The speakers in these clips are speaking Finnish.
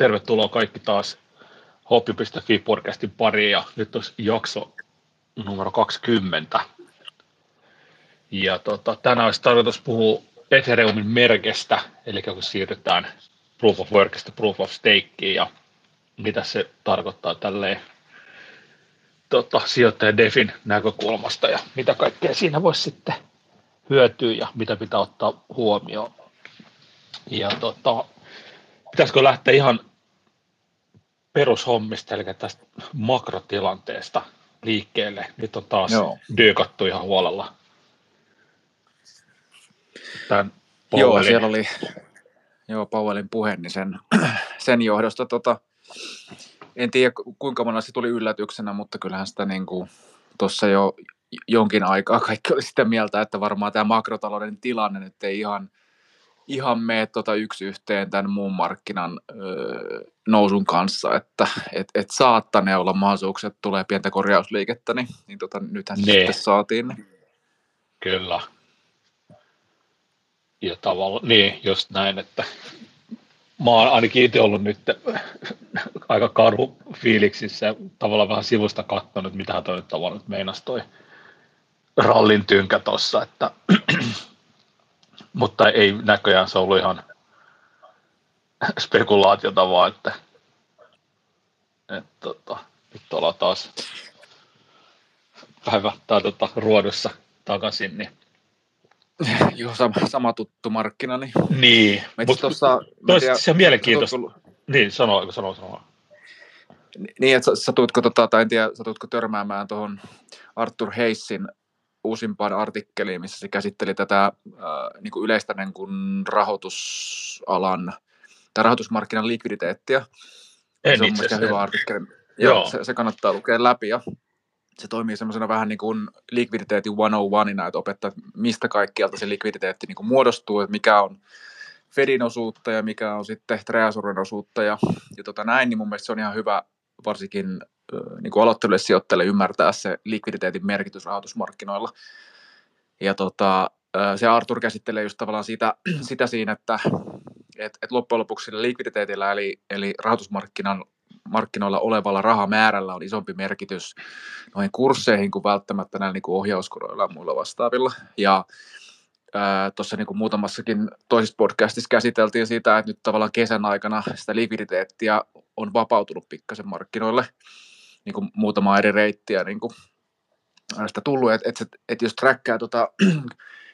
tervetuloa kaikki taas Hoppi.fi podcastin pariin ja nyt olisi jakso numero 20. Ja tota, tänään olisi tarkoitus puhua Ethereumin merkestä, eli kun siirrytään Proof of Workista Proof of Stakeen ja mitä se tarkoittaa tälleen tota, sijoittajan DEFin näkökulmasta ja mitä kaikkea siinä voisi sitten hyötyä ja mitä pitää ottaa huomioon. Ja tota, pitäisikö lähteä ihan perushommista, eli tästä makrotilanteesta liikkeelle. Nyt on taas Joo. dyykattu ihan huolella. Tämän Joo, siellä oli joo, Powellin puhe, niin sen, sen johdosta tota, en tiedä kuinka monella se tuli yllätyksenä, mutta kyllähän sitä niin tuossa jo jonkin aikaa kaikki oli sitä mieltä, että varmaan tämä makrotalouden tilanne nyt ei ihan, ihan mene tota yksi yhteen tämän muun markkinan öö, nousun kanssa, että et, et saattanee olla mahdollisuuksia, että tulee pientä korjausliikettä, niin, niin tota, nythän se sitten saatiin. Niin. Kyllä. Ja tavallaan, niin, just näin, että mä oon ainakin itse ollut nyt aika karhu fiiliksissä ja tavallaan vähän sivusta katsonut, mitä toi nyt tavallaan nyt meinasi toi rallin tynkä tossa, että mutta ei näköjään se ollut ihan spekulaatiota vaan, että, että tota, nyt ollaan taas päivä tai tota, ruodossa takaisin, niin Joo, sama, sama tuttu markkina. Niin, niin mutta tuossa, tiedä, se on mielenkiintoista. Tullut... Niin, sano, sano, sano. Niin, että satuitko, tota, tai en tiedä, satuitko törmäämään tuohon Arthur Heissin uusimpaan artikkeliin, missä se käsitteli tätä äh, niin kuin yleistä niin kuin rahoitusalan tai rahoitusmarkkinan likviditeettiä. En se on mielestäni hyvä artikkeli. Joo. Joo. Se, se, kannattaa lukea läpi ja se toimii semmoisena vähän niin kuin likviditeetin 101, että opettaa, mistä kaikkialta se likviditeetti niin kuin muodostuu, että mikä on Fedin osuutta ja mikä on sitten Treasurin osuutta ja, ja tota näin, niin mun mielestä se on ihan hyvä varsinkin niin kuin aloittelulle sijoittajille ymmärtää se likviditeetin merkitys rahoitusmarkkinoilla. Ja tota, se Artur käsittelee just tavallaan sitä, sitä siinä, että et, et loppujen lopuksi sillä likviditeetillä eli, eli rahoitusmarkkinan markkinoilla olevalla rahamäärällä on isompi merkitys noihin kursseihin kuin välttämättä näillä niin kuin ohjauskoroilla ja muilla vastaavilla. Ja tuossa niin muutamassakin toisessa podcastissa käsiteltiin sitä, että nyt tavallaan kesän aikana sitä likviditeettiä on vapautunut pikkasen markkinoille niin kuin muutama eri reittiä niin kuin sitä tullut, että et, et, jos trackaa tota,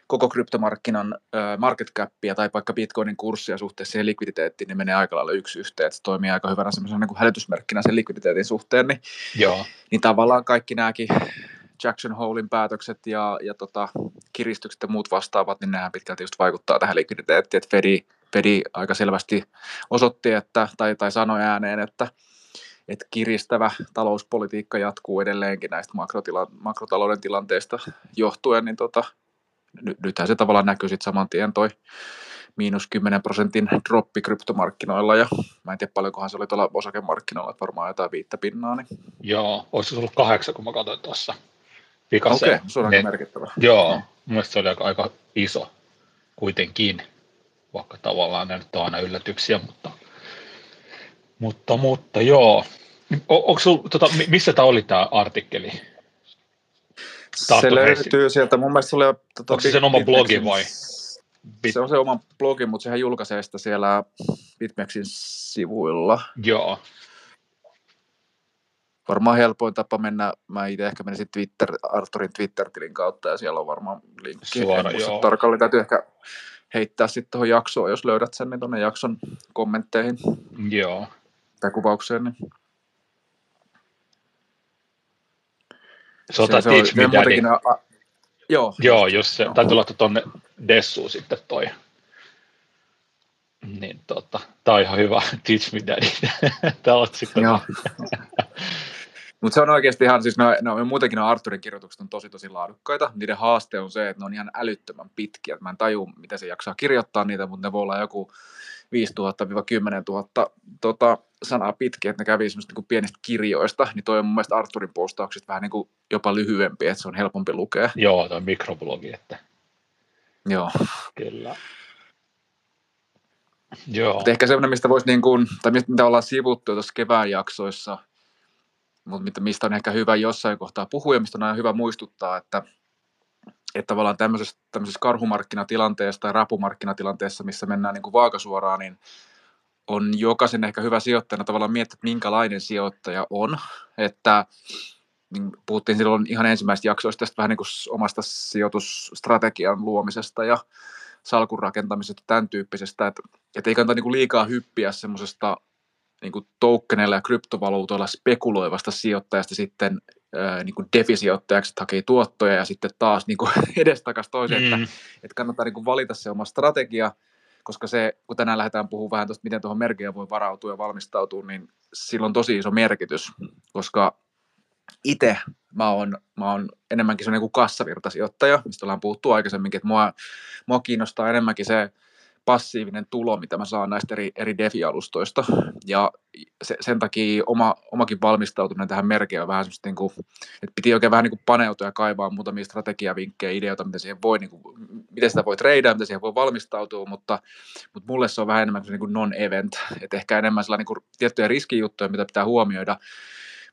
koko kryptomarkkinan market capia tai vaikka bitcoinin kurssia suhteessa siihen likviditeettiin, niin menee aika lailla yksi yhteen, että se toimii aika hyvänä semmoisena niin hälytysmerkkinä sen likviditeetin suhteen, niin, Joo. niin tavallaan kaikki nämäkin Jackson Holein päätökset ja, ja tota, kiristykset ja muut vastaavat, niin nehän pitkälti just vaikuttaa tähän likviditeettiin, että Fedi, Fedi aika selvästi osoitti, että, tai, tai sanoi ääneen, että että kiristävä talouspolitiikka jatkuu edelleenkin näistä makrotila- makrotalouden tilanteista johtuen, niin tota, ny- nythän se tavallaan näkyy sitten saman tien toi miinus 10 prosentin droppi kryptomarkkinoilla ja mä en tiedä paljonkohan se oli tuolla osakemarkkinoilla, että varmaan jotain viittä pinnaa. Niin. Joo, olisi se ollut kahdeksan, kun mä katsoin tuossa. Okei, okay, se on aika merkittävä. Joo, no. mielestäni se oli aika, aika iso kuitenkin, vaikka tavallaan ne nyt on aina yllätyksiä, mutta mutta, mutta joo. O, sul, tota, missä tämä oli tämä artikkeli? Se löytyy sieltä, mun mielestä se oli... Tota, Onko se sen oma blogi vai? Bit... Se on se oma blogi, mutta sehän julkaisee sitä siellä Bitmexin sivuilla. Joo. Varmaan helpoin tapa mennä, mä itse ehkä menisin Twitter, Arturin Twitter-tilin kautta ja siellä on varmaan linkki. Suora, joo. Tarkalleen täytyy ehkä heittää sitten tuohon jaksoon, jos löydät sen, niin tuonne jakson kommentteihin. Joo tai kuvaukseen. Niin. Sota se, Teach Me Daddy. A, joo. Joo, just se. Joo. Täytyy laittaa tuonne Dessuun sitten toi. Niin tota, tää on ihan hyvä. Teach Me Daddy. Tämä otsikko. Joo. Mutta se on oikeasti ihan, siis no, no, muutenkin no Arturin kirjoitukset on tosi tosi laadukkaita. Niiden haaste on se, että ne on ihan älyttömän pitkiä. Mä en taju, miten se jaksaa kirjoittaa niitä, mutta ne voi olla joku 5000-10 000 tota, sanaa pitkiä, että ne kävi semmoista niin pienistä kirjoista, niin toi on mun mielestä Arturin postauksista vähän niin kuin jopa lyhyempi, että se on helpompi lukea. Joo, toi mikroblogi, että Joo. Kyllä. Joo. Mutta ehkä semmoinen, mistä voisi niin kuin, tai mitä ollaan sivuttu tuossa kevään jaksoissa, mutta mistä on ehkä hyvä jossain kohtaa puhua ja mistä on aina hyvä muistuttaa, että, että tavallaan tämmöisessä, tämmöisessä karhumarkkinatilanteessa tai rapumarkkinatilanteessa, missä mennään niin kuin vaakasuoraan, niin on jokaisen ehkä hyvä sijoittajana tavallaan miettiä, minkälainen sijoittaja on. Että niin puhuttiin silloin ihan ensimmäistä jaksoista tästä vähän niin kuin omasta sijoitusstrategian luomisesta ja salkun rakentamisesta, tämän tyyppisestä, että, että ei kannata niin kuin liikaa hyppiä semmoisesta niin kuin toukkeneilla ja kryptovaluutoilla spekuloivasta sijoittajasta sitten ää, niin kuin defisijoittajaksi, että hakee tuottoja ja sitten taas niin kuin edestakaisin toiseen, mm. että, että kannattaa niin kuin valita se oma strategia, koska se, kun tänään lähdetään puhumaan vähän tuosta, miten tuohon merkeä voi varautua ja valmistautua, niin sillä on tosi iso merkitys, koska itse mä oon, mä oon enemmänkin sellainen kuin kassavirtasijoittaja, mistä ollaan puhuttu aikaisemminkin, että mua, mua kiinnostaa enemmänkin se passiivinen tulo, mitä mä saan näistä eri, eri defi-alustoista. Ja se, sen takia oma, omakin valmistautuminen tähän merkeen on vähän semmoista, niin kuin, että piti oikein vähän niin kuin paneutua ja kaivaa muutamia strategiavinkkejä, ideoita, miten, siihen voi, niin kuin, miten sitä voi treidaa, miten siihen voi valmistautua, mutta, mutta mulle se on vähän enemmän niin kuin non-event, että ehkä enemmän sellainen niin kuin tiettyjä riskijuttuja, mitä pitää huomioida,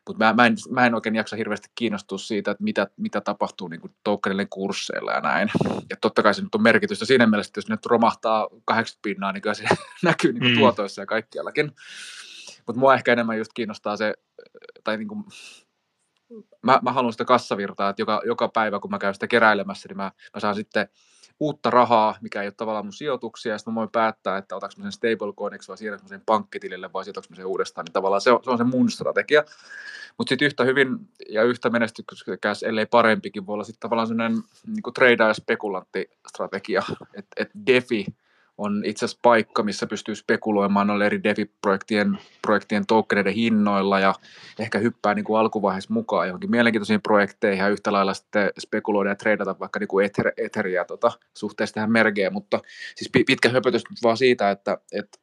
mutta mä, mä, en, mä en oikein jaksa hirveästi kiinnostua siitä, että mitä, mitä tapahtuu niin tokenille kursseilla ja näin. Ja totta kai se nyt on merkitystä siinä mielessä, että jos nyt romahtaa 80 pinnaa, niin kyllä se näkyy niin kuin mm. tuotoissa ja kaikkiallakin. Mutta mua ehkä enemmän just kiinnostaa se, tai niin kuin, mä, mä haluan sitä kassavirtaa, että joka, joka päivä kun mä käyn sitä keräilemässä, niin mä, mä saan sitten uutta rahaa, mikä ei ole tavallaan mun sijoituksia, ja sitten mä voin päättää, että otaks mä sen stablecoiniksi vai siirrätkö sen pankkitilille vai sijoitatko mä sen uudestaan, niin tavallaan se on se, on se mun strategia. Mutta sitten yhtä hyvin ja yhtä menestyksekäs, ellei parempikin, voi olla sitten tavallaan sellainen niin trade- ja spekulanttistrategia, että et DeFi on itse asiassa paikka, missä pystyy spekuloimaan noille eri DeFi-projektien projektien tokeneiden hinnoilla ja ehkä hyppää niin kuin alkuvaiheessa mukaan johonkin mielenkiintoisiin projekteihin ja yhtä lailla sitten spekuloida ja treidata vaikka niin kuin ether, Etheria tota, suhteessa tähän mergeen, mutta siis pitkä höpötys vaan siitä, että, että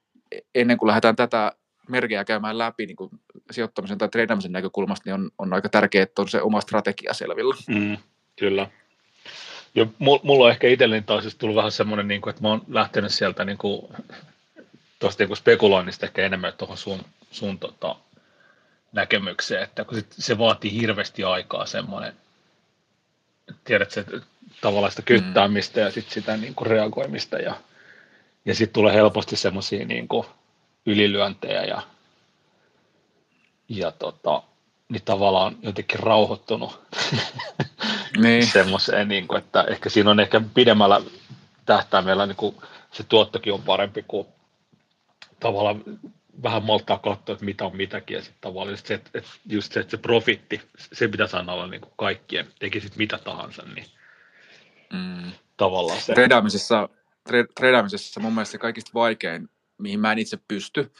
ennen kuin lähdetään tätä merkeä käymään läpi niin kuin sijoittamisen tai treidaamisen näkökulmasta, niin on, on aika tärkeää, että on se oma strategia selvillä. Mm, kyllä. Ja mulla on ehkä itselleni taas siis tullut vähän semmoinen, niin kuin, että mä oon lähtenyt sieltä niin kuin, tuosta niin spekuloinnista ehkä enemmän tuohon sun, sun tota, näkemykseen, että kun sit se vaatii hirveästi aikaa semmoinen, tiedät se tavallaan sitä kyttäämistä mm. ja sitten sitä niin kuin reagoimista ja, ja sitten tulee helposti semmoisia niin kuin ylilyöntejä ja, ja tota, niin tavallaan jotenkin rauhoittunut niin. semmoiseen, niin kuin, että ehkä siinä on ehkä pidemmällä tähtäimellä niin kuin se tuottokin on parempi kuin tavallaan vähän malttaa katsoa, että mitä on mitäkin, ja sitten tavallaan just se, että, että, just se, että se profitti, se pitäisi aina olla niin kuin kaikkien, tekisit mitä tahansa, niin mm. tavallaan se. Treidaamisessa, treidaamisessa mun mielestä kaikista vaikein, mihin mä en itse pysty,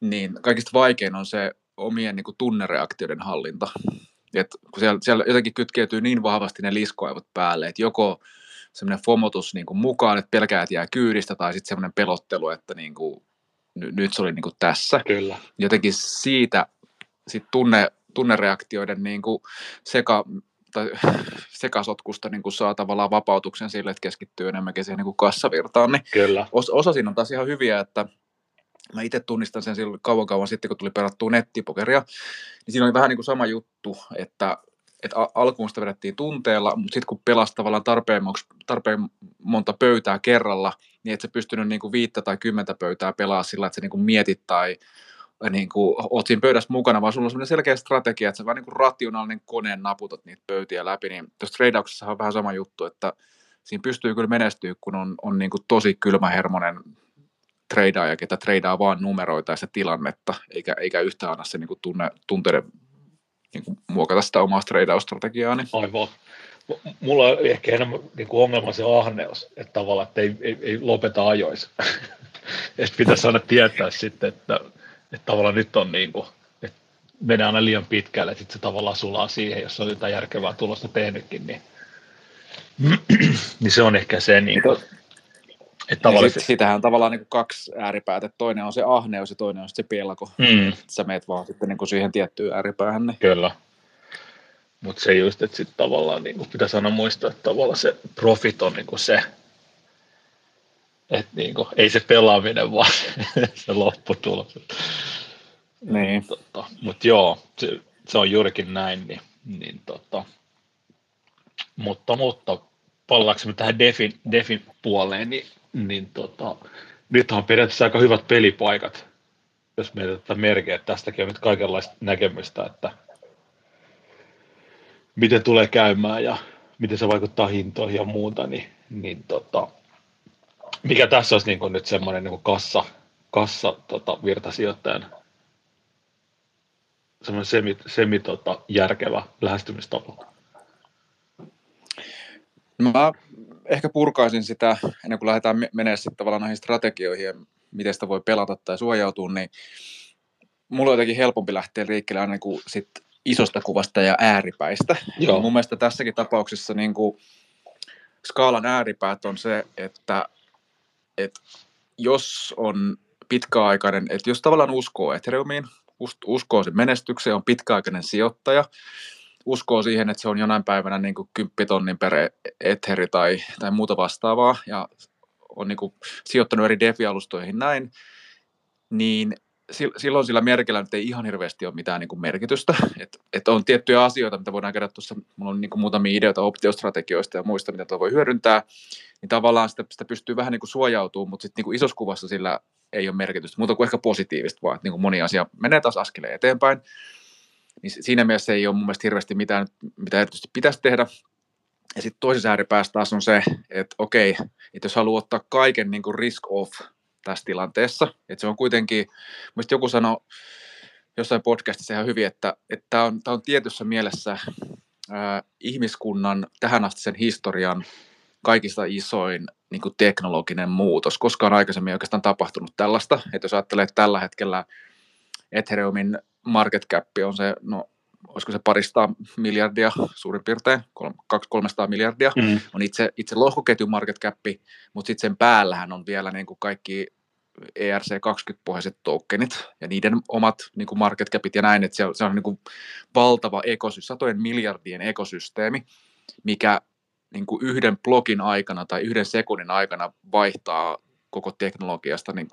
niin kaikista vaikein on se omien niin kuin, tunnereaktioiden hallinta. Et kun siellä, siellä jotenkin kytkeytyy niin vahvasti ne liskoaivot päälle, että joko semmoinen fomotus niin kuin mukaan, että pelkäät jää kyydistä, tai sitten semmoinen pelottelu, että niin kuin, nyt se oli niin kuin tässä. Kyllä. Jotenkin siitä sit tunne, tunnereaktioiden niin kuin seka, tai sekasotkusta niin kuin saa tavallaan vapautuksen sille, että keskittyy enemmänkin siihen niin kuin kassavirtaan. Niin Kyllä. Osa siinä on taas ihan hyviä, että Mä itse tunnistan sen silloin kauan kauan sitten, kun tuli pelattua nettipokeria, niin siinä oli vähän niin kuin sama juttu, että, että alkuun sitä vedettiin tunteella, mutta sitten kun pelasi tavallaan tarpeen, tarpeen monta pöytää kerralla, niin et sä pystynyt kuin viittä tai kymmentä pöytää pelaa sillä, että sä niin kuin mietit tai niin kuin, oot siinä pöydässä mukana, vaan sulla on sellainen selkeä strategia, että sä niin kuin rationaalinen koneen naputat niitä pöytiä läpi, niin tuossa treidauksessa on vähän sama juttu, että siinä pystyy kyllä menestyä, kun on, on niin kuin tosi kylmähermonen treidaaja, ketä treidaa vaan numeroita ja se tilannetta, eikä, eikä yhtään anna se niin kuin tunne, tunteiden niin kuin muokata sitä omaa treidaustrategiaa. Niin. Aivan. Mulla on ehkä enemmän niin kuin ongelma se ahneus, että tavallaan että ei, ei, ei lopeta ajoissa. että pitäisi aina tietää sitten, että, että tavallaan nyt on niin kuin, että menee aina liian pitkälle, että sitten se tavallaan sulaa siihen, jos on jotain järkevää tulosta tehnytkin, niin, niin se on ehkä se, niin kuin, että niin sit, siitähän on tavallaan niin kuin kaksi ääripäätä. Toinen on se ahneus ja toinen on se pelko. Mm. Sä meet vaan sitten niin kuin siihen tiettyyn ääripäähän. Niin. Kyllä. Mutta se just, että sitten tavallaan niin kuin pitäisi aina muistaa, että tavallaan se profit on niin kuin se, Et niin kuin, ei se pelaaminen, vaan se, lopputulos. Niin. Tota, Mutta joo, se, se, on juurikin näin. Niin, niin tota, mutta, mutta pallaanko tähän defin, defin puoleen, niin, niin tota, nyt on periaatteessa aika hyvät pelipaikat, jos mietitään merkejä, että tästäkin on nyt kaikenlaista näkemystä, että miten tulee käymään ja miten se vaikuttaa hintoihin ja muuta, niin, niin tota, mikä tässä olisi niin nyt semmoinen niin kassa, kassa tota, virtasijoittajan semmoinen semi, semi tota, järkevä lähestymistapa? Mä ehkä purkaisin sitä, ennen kuin lähdetään menemään sitten tavallaan näihin strategioihin ja miten sitä voi pelata tai suojautua, niin mulla on jotenkin helpompi lähteä liikkeelle aina niin kuin sit isosta kuvasta ja ääripäistä. Joo. mun mielestä tässäkin tapauksessa niin kuin skaalan ääripäät on se, että, että jos on pitkäaikainen, että jos tavallaan uskoo Ethereumiin, uskoo sen menestykseen, on pitkäaikainen sijoittaja, uskoo siihen, että se on jonain päivänä niin kuin 10 tonnin per Etheri tai, tai muuta vastaavaa, ja on niin kuin sijoittanut eri defi-alustoihin näin, niin silloin sillä merkillä nyt ei ihan hirveästi ole mitään niin kuin merkitystä. Et, et on tiettyjä asioita, mitä voidaan käydä tuossa, mulla on niin kuin muutamia ideoita optiostrategioista ja muista, mitä tuo voi hyödyntää, niin tavallaan sitä, sitä pystyy vähän niin kuin suojautumaan, mutta sitten niin kuin isossa kuvassa sillä ei ole merkitystä, muuta kuin ehkä positiivista, vaan että niin kuin moni asia menee taas askeleen eteenpäin. Niin siinä mielessä ei ole mun mielestä hirveästi mitään, mitä erityisesti pitäisi tehdä. Ja sitten toisessa ääripäässä taas on se, että okei, että jos haluaa ottaa kaiken niin kuin risk off tässä tilanteessa. Että se on kuitenkin, mielestäni joku sanoi jossain podcastissa ihan hyvin, että tämä on, on tietyssä mielessä ää, ihmiskunnan tähänastisen historian kaikista isoin niin kuin teknologinen muutos. Koskaan aikaisemmin ei oikeastaan tapahtunut tällaista. Että jos ajattelee, että tällä hetkellä Ethereumin market cap on se, no olisiko se parista miljardia suurin piirtein, 200-300 miljardia, mm. on itse, itse lohkoketjun market cap, mutta sitten sen päällähän on vielä niin kuin kaikki ERC20-pohjaiset tokenit ja niiden omat niin kuin market capit ja näin, että se on, se on niin kuin valtava ekosysteemi, satojen miljardien ekosysteemi, mikä niin kuin yhden blogin aikana tai yhden sekunnin aikana vaihtaa koko teknologiasta niin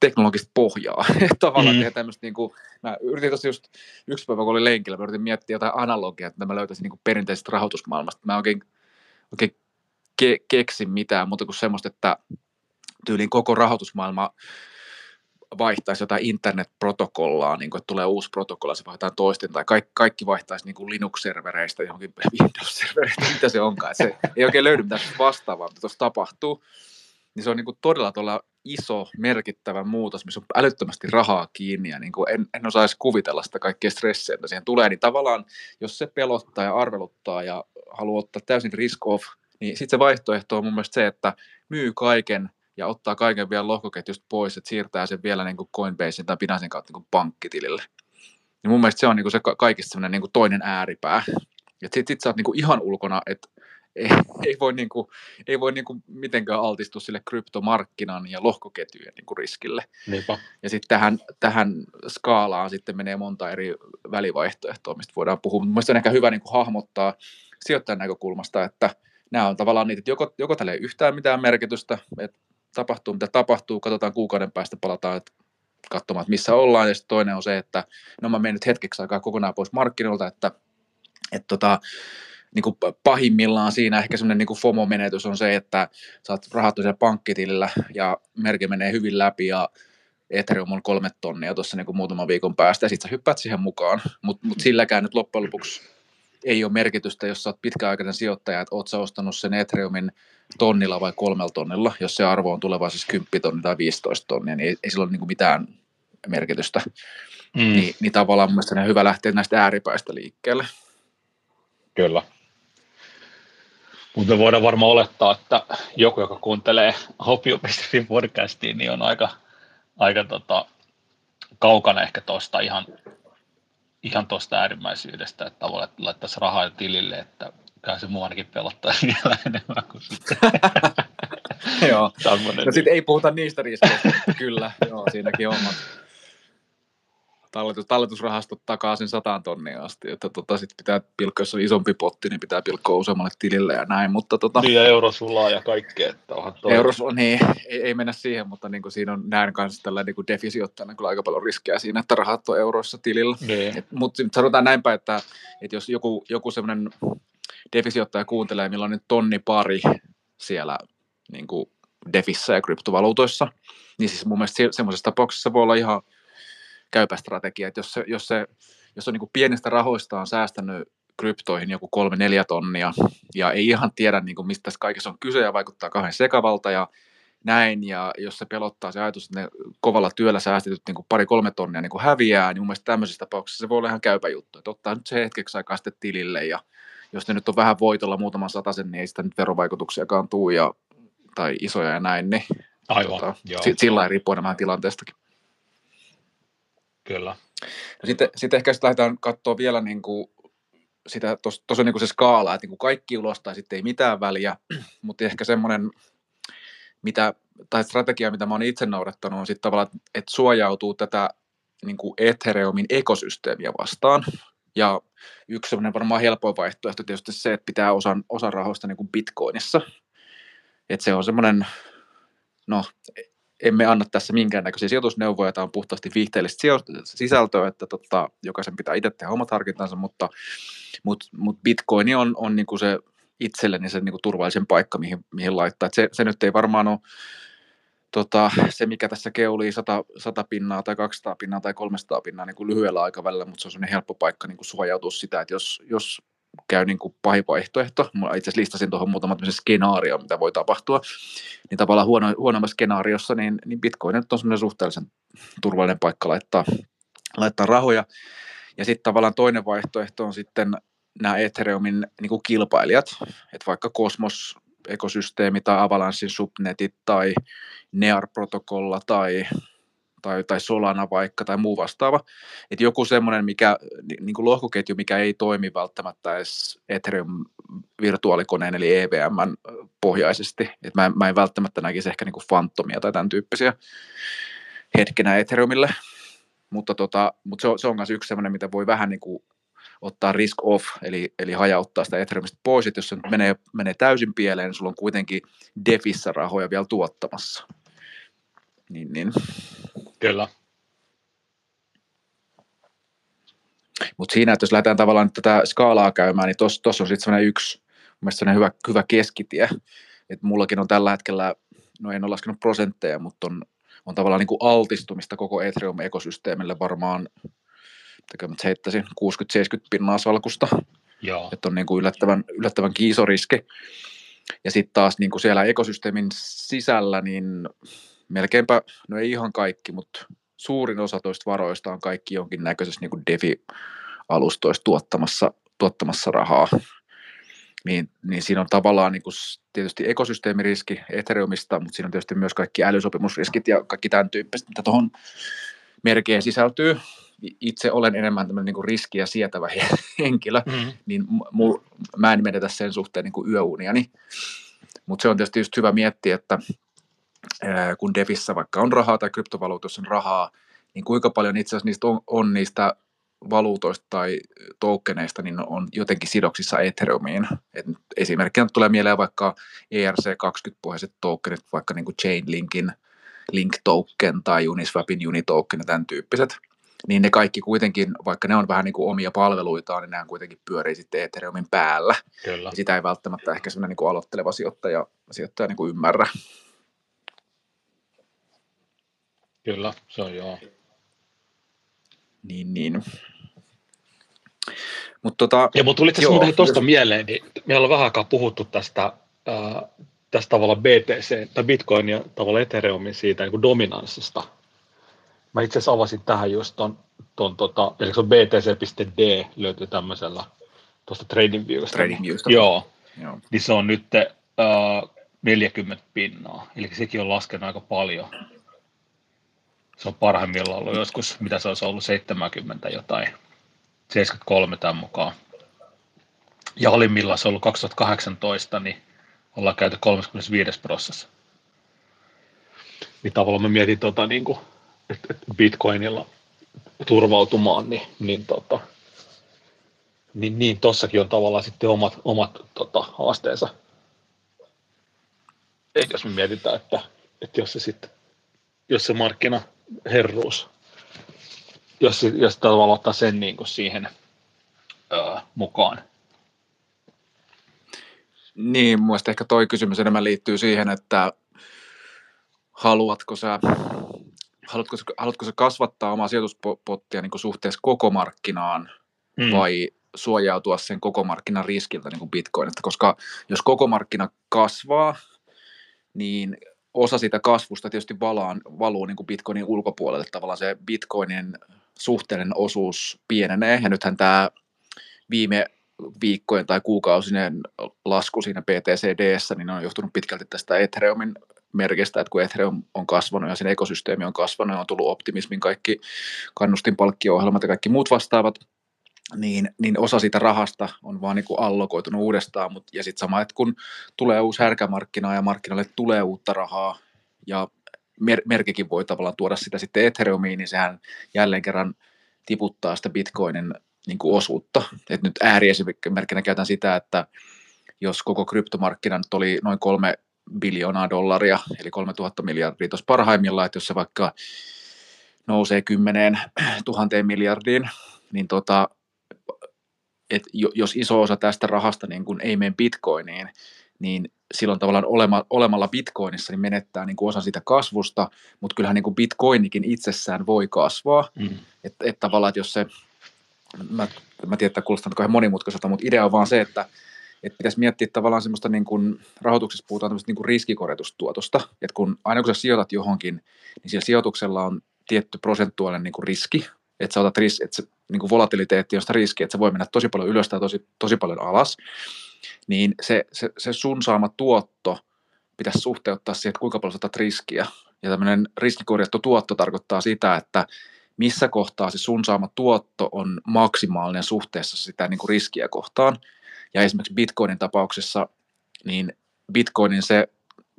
teknologista pohjaa. Tavallaan mm. tehdä tämmöistä, niin kuin, mä yritin tuossa just yksi päivä, kun oli lenkillä, mä yritin miettiä jotain analogiaa, että mä löytäisin niin kuin perinteisestä rahoitusmaailmasta. Mä oikein, oikein ke- keksin mitään, mutta kuin semmoista, että tyyliin koko rahoitusmaailma vaihtaisi jotain internet-protokollaa, niin kuin, että tulee uusi protokolla, se vaihtaa toisten, tai kaikki, kaikki vaihtaisi niin kuin Linux-servereistä johonkin Windows-servereistä, mitä se onkaan. Se ei oikein löydy mitään vastaavaa, mitä tuossa tapahtuu. Niin se on niin kuin todella todella iso, merkittävä muutos, missä on älyttömästi rahaa kiinni, ja niin kuin en, en osaisi kuvitella sitä kaikkea stressiä, että siihen tulee, niin tavallaan, jos se pelottaa ja arveluttaa ja haluaa ottaa täysin risk off, niin sitten se vaihtoehto on mun mielestä se, että myy kaiken – ja ottaa kaiken vielä lohkoketjusta pois, että siirtää sen vielä niin kuin Coinbasein tai Binancein kautta niin kuin pankkitilille. Ja mun mielestä se on niin kuin se kaikista niin kuin toinen ääripää. Ja sitten sit sä oot niin kuin ihan ulkona, että ei, ei voi, niin kuin, ei voi niin kuin mitenkään altistua sille kryptomarkkinan ja lohkoketjujen niin kuin riskille. Niinpä. Ja sitten tähän, tähän skaalaan sitten menee monta eri välivaihtoehtoa, mistä voidaan puhua. Mielestäni on ehkä hyvä niin kuin hahmottaa sijoittajan näkökulmasta, että nämä on tavallaan niitä, että joko, joko tällä ei yhtään mitään merkitystä, että tapahtuu, mitä tapahtuu, katsotaan kuukauden päästä, palataan että katsomaan, että missä ollaan, ja toinen on se, että no mä menen nyt hetkeksi aikaa kokonaan pois markkinoilta, että, että tota, niin kuin pahimmillaan siinä ehkä semmoinen niin FOMO-menetys on se, että saat rahat siellä pankkitilillä ja merke menee hyvin läpi ja Ethereum on kolme tonnia tuossa niin muutaman viikon päästä ja sitten sä hyppäät siihen mukaan, mutta mut silläkään nyt loppujen lopuksi ei ole merkitystä, jos sä oot pitkäaikainen sijoittaja, että oot sä ostanut sen Ethereumin tonnilla vai kolmella tonnilla, jos se arvo on tulevaisuudessa 10 tonnia tai 15 tonnia, niin ei, ei sillä ole niin mitään merkitystä. Mm. Niin, niin tavallaan mun mielestä on hyvä lähteä näistä ääripäistä liikkeelle. Kyllä. Mutta voidaan varmaan olettaa, että joku, joka kuuntelee Hopio.fi podcastiin, niin on aika, aika tota, kaukana ehkä tuosta ihan, ihan tuosta äärimmäisyydestä, että laittaisi rahaa tilille, että kai se mua ainakin pelottaa vielä enemmän kuin sitten. joo. No sitten ei puhuta niistä riskeistä, kyllä, joo, siinäkin on. Talletus, talletusrahastot takaa sen sataan tonnia asti, että tota, sit pitää pilkkoa, jos on isompi potti, niin pitää pilkkoa useammalle tilille ja näin, mutta tota, Niin ja eurosulaa ja kaikkea, että onhan toi. Euros, niin, ei, ei, mennä siihen, mutta niin kuin siinä on näin kanssa tällä niin defisiottajana kyllä aika paljon riskejä siinä, että rahat on euroissa tilillä. Niin. Mutta sanotaan näinpä, että, että jos joku, joku semmoinen defisijoittaja kuuntelee, milloin nyt tonni pari siellä niin kuin defissä ja kryptovaluutoissa, niin siis mun mielestä semmoisessa tapauksessa voi olla ihan käypä strategia, että jos, se, jos, se, jos on niin kuin pienistä rahoista on säästänyt kryptoihin joku kolme neljä tonnia ja ei ihan tiedä niin kuin mistä tässä kaikessa on kyse ja vaikuttaa kahden sekavalta ja näin, ja jos se pelottaa se ajatus, että ne kovalla työllä säästetyt niin pari-kolme tonnia niin kuin häviää, niin mun mielestä tämmöisessä tapauksessa se voi olla ihan käypä juttu, että ottaa nyt se hetkeksi aikaa sitten tilille, ja jos ne nyt on vähän voitolla muutaman satasen, niin ei sitä nyt verovaikutuksiakaan tuu, ja, tai isoja ja näin, niin Aivan, tota, joo. sillä ei riippuu enemmän tilanteestakin. Kyllä. No sitten, sitten ehkä sitten lähdetään katsoa vielä niin kuin sitä, tuossa on niin kuin se skaala, että niin kuin kaikki ulos tai sitten ei mitään väliä, mutta ehkä semmoinen, mitä, tai strategia, mitä mä oon itse noudattanut, on sitten tavallaan, että suojautuu tätä niin kuin Ethereumin ekosysteemiä vastaan. Ja yksi semmoinen varmaan helpoin vaihtoehto tietysti se, että pitää osan, osan rahoista niin kuin Bitcoinissa. Että se on semmoinen, no emme anna tässä minkäännäköisiä sijoitusneuvoja, tämä on puhtaasti viihteellistä sisältöä, että tota, jokaisen pitää itse tehdä omat harkintansa, mutta, mutta, mutta Bitcoin on, on niin kuin se itselleni se niin kuin turvallisen paikka, mihin, mihin laittaa. se, se nyt ei varmaan ole tota, se, mikä tässä keulii 100, 100 pinnaa tai 200 pinnaa tai 300 pinnaa niin kuin lyhyellä aikavälillä, mutta se on sellainen helppo paikka niin kuin suojautua sitä, että jos, jos käy niin kuin pahin vaihtoehto. Mä itse asiassa listasin tuohon muutaman skenaario, mitä voi tapahtua. Niin tavallaan huono, huonommassa skenaariossa, niin, niin Bitcoin on semmoinen suhteellisen turvallinen paikka laittaa, laittaa rahoja. Ja sitten tavallaan toinen vaihtoehto on sitten nämä Ethereumin niin kuin kilpailijat, että vaikka Cosmos ekosysteemi tai Avalancen subnetit tai NEAR-protokolla tai tai, tai Solana vaikka tai muu vastaava. Että joku semmoinen mikä, niin kuin lohkoketju, mikä ei toimi välttämättä edes Ethereum virtuaalikoneen eli EVM pohjaisesti. Et mä, mä en välttämättä näkisi ehkä niin kuin Phantomia tai tämän tyyppisiä hetkenä Ethereumille. Mutta, tota, mutta se, on, se on myös yksi semmoinen, mitä voi vähän niin kuin ottaa risk off, eli, eli hajauttaa sitä Ethereumista pois, että jos se menee, menee täysin pieleen, niin sulla on kuitenkin defissä rahoja vielä tuottamassa. Niin, niin. Kyllä. Mutta siinä, että jos lähdetään tavallaan tätä skaalaa käymään, niin tuossa on sitten sellainen yksi sellainen hyvä, hyvä keskitie. Et mullakin on tällä hetkellä, no en ole laskenut prosentteja, mutta on, on tavallaan niin kuin altistumista koko Ethereum-ekosysteemille varmaan, mitä mä heittäisin, 60-70 pinnaa salkusta. Että on niin kuin yllättävän, yllättävän kiisoriski. Ja sitten taas niin kuin siellä ekosysteemin sisällä, niin melkeinpä, no ei ihan kaikki, mutta suurin osa toista varoista on kaikki jonkinnäköisessä niin kuin DeFi-alustoissa tuottamassa, tuottamassa rahaa. Niin, niin siinä on tavallaan niin kuin tietysti ekosysteemiriski Ethereumista, mutta siinä on tietysti myös kaikki älysopimusriskit ja kaikki tämän tyyppiset, mitä tuohon merkeen sisältyy. Itse olen enemmän tämmöinen niin kuin riskiä sietävä henkilö, mm-hmm. niin mul, mä en menetä sen suhteen niin kuin yöuniani. Mutta se on tietysti just hyvä miettiä, että kun Devissä vaikka on rahaa tai kryptovaluutossa on rahaa, niin kuinka paljon itse asiassa niistä on, on niistä valuutoista tai tokeneista niin on jotenkin sidoksissa Ethereumiin. Et esimerkkinä tulee mieleen vaikka ERC20-pohjaiset tokenit, vaikka niin kuin Chainlinkin Link Token tai Uniswapin Unitoken ja tämän tyyppiset. Niin ne kaikki kuitenkin, vaikka ne on vähän niin kuin omia palveluitaan, niin nehän kuitenkin pyörii sitten Ethereumin päällä. Kyllä. Ja sitä ei välttämättä ehkä sellainen niin kuin aloitteleva sijoittaja, sijoittaja niin kuin ymmärrä. Kyllä, se on joo. Niin, niin. Mut tota, ja mutta tuli itse asiassa tuosta mieleen, niin meillä on vähän aikaa puhuttu tästä, äh, tästä tavalla BTC tai Bitcoin ja tavalla Ethereumin siitä niin dominanssista. Mä itse asiassa avasin tähän just ton, ton tota, eli se on btc.d löytyy tämmöisellä tuosta TradingViewsta. TradingViewsta. Joo. Joo. Niin se on nyt äh, 40 pinnaa, eli sekin on laskenut aika paljon se on parhaimmillaan ollut joskus, mitä se olisi ollut, 70 jotain, 73 tämän mukaan. Ja alimmillaan se on ollut 2018, niin ollaan käyty 35 prosessissa. Niin tavallaan mä mietin, tota, niin kuin, että Bitcoinilla turvautumaan, niin, niin, tota, niin, niin tossakin on tavallaan sitten omat, omat tota, haasteensa. Et jos me mietitään, että, että jos se sitten, jos se markkina herruus, jos, jos tavallaan ottaa sen niin kuin siihen öö, mukaan. Niin, mun ehkä toi kysymys enemmän liittyy siihen, että haluatko sä, haluatko, sä, haluatko sä kasvattaa omaa sijoituspottia niin kuin suhteessa koko markkinaan mm. vai suojautua sen koko markkinan riskiltä niin kuin Bitcoinista, koska jos koko markkina kasvaa, niin osa siitä kasvusta tietysti valaan, valuu niin kuin Bitcoinin ulkopuolelle. Tavallaan se Bitcoinin suhteellinen osuus pienenee, ja nythän tämä viime viikkojen tai kuukausinen lasku siinä BTCDssä, niin on johtunut pitkälti tästä Ethereumin merkistä, että kun Ethereum on kasvanut ja sen ekosysteemi on kasvanut ja on tullut optimismin kaikki kannustinpalkkio-ohjelmat ja kaikki muut vastaavat, niin, niin osa siitä rahasta on vaan niin kuin allokoitunut uudestaan, mut, ja sitten sama, että kun tulee uusi härkämarkkina ja markkinoille tulee uutta rahaa, ja mer- merkikin voi tavallaan tuoda sitä sitten Ethereumiin, niin sehän jälleen kerran tiputtaa sitä Bitcoinin niin kuin osuutta. Et nyt ääriesimerkkinä käytän sitä, että jos koko kryptomarkkina nyt oli noin kolme biljoonaa dollaria, eli 3000 miljardia tuossa parhaimmillaan, että jos se vaikka nousee kymmeneen tuhanteen miljardiin, niin tota, et jos iso osa tästä rahasta niin kun ei mene bitcoiniin, niin silloin tavallaan olema, olemalla bitcoinissa niin menettää niin kuin osa siitä kasvusta, mutta kyllähän niin kuin bitcoinikin itsessään voi kasvaa. Mm. Että et tavallaan, että jos se, mä, mä tiedän, että kuulostaa kauhean monimutkaiselta, mutta idea on vaan se, että että pitäisi miettiä tavallaan semmoista niin kuin, rahoituksessa puhutaan tämmöistä niin kuin riskikorjatustuotosta, että kun aina kun sä sijoitat johonkin, niin sillä sijoituksella on tietty prosentuaalinen niin kuin riski, että sä otat ris, että niin kuin volatiliteetti on sitä riskiä, että se voi mennä tosi paljon ylös tai tosi, tosi paljon alas, niin se, se, se sun saama tuotto pitäisi suhteuttaa siihen, että kuinka paljon sä riskiä. Ja tämmöinen riskikorjattu tuotto tarkoittaa sitä, että missä kohtaa se sun saama tuotto on maksimaalinen suhteessa sitä niin kuin riskiä kohtaan. Ja esimerkiksi Bitcoinin tapauksessa, niin Bitcoinin se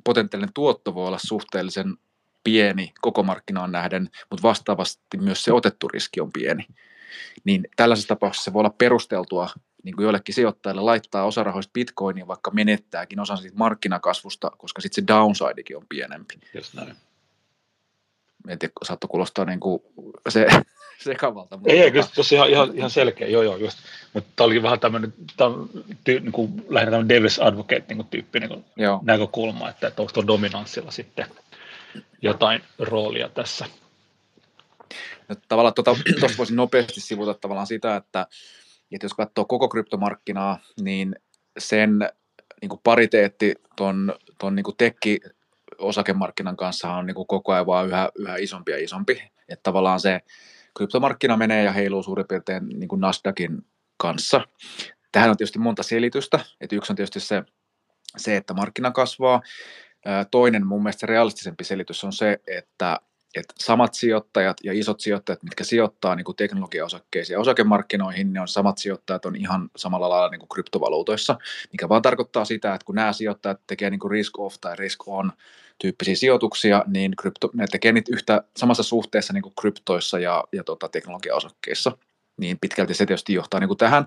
potentiaalinen tuotto voi olla suhteellisen pieni koko markkinaan nähden, mutta vastaavasti myös se otettu riski on pieni. Niin tällaisessa tapauksessa se voi olla perusteltua niin kuin joillekin sijoittajille laittaa osa rahoista bitcoiniin, vaikka menettääkin osan siitä markkinakasvusta, koska sitten se downsidekin on pienempi. Just näin. En tiedä, saattoi kuulostaa niin kuin se, sekavalta. Mutta ei, ei, kyllä tosiaan ihan, ihan selkeä, joo joo, just. Mutta tämä oli vähän tämmöinen, ty, niin kuin, lähinnä tämmöinen Davis Advocate niin kuin tyyppi niin kuin näkökulma, että, että onko tuo dominanssilla sitten jotain roolia tässä. No, tavallaan tuossa tuota, voisin nopeasti sivuta tavallaan sitä, että, että jos katsoo koko kryptomarkkinaa, niin sen niin kuin pariteetti tuon, tuon niin tekki osakemarkkinan kanssa on niin kuin koko ajan vaan yhä, yhä isompi ja isompi. Että tavallaan se kryptomarkkina menee ja heiluu suurin piirtein niin kuin Nasdaqin kanssa. Tähän on tietysti monta selitystä. Että yksi on tietysti se, se, että markkina kasvaa. Toinen mun mielestä realistisempi selitys on se, että että samat sijoittajat ja isot sijoittajat, mitkä sijoittaa niin kuin teknologiaosakkeisiin ja osakemarkkinoihin, niin on samat sijoittajat on ihan samalla lailla niin kuin kryptovaluutoissa, mikä vaan tarkoittaa sitä, että kun nämä sijoittajat tekee niin kuin risk off tai risk on tyyppisiä sijoituksia, niin krypto, ne tekee niitä yhtä samassa suhteessa niin kuin kryptoissa ja, ja tota, teknologiaosakkeissa. Niin pitkälti se tietysti johtaa niin kuin tähän,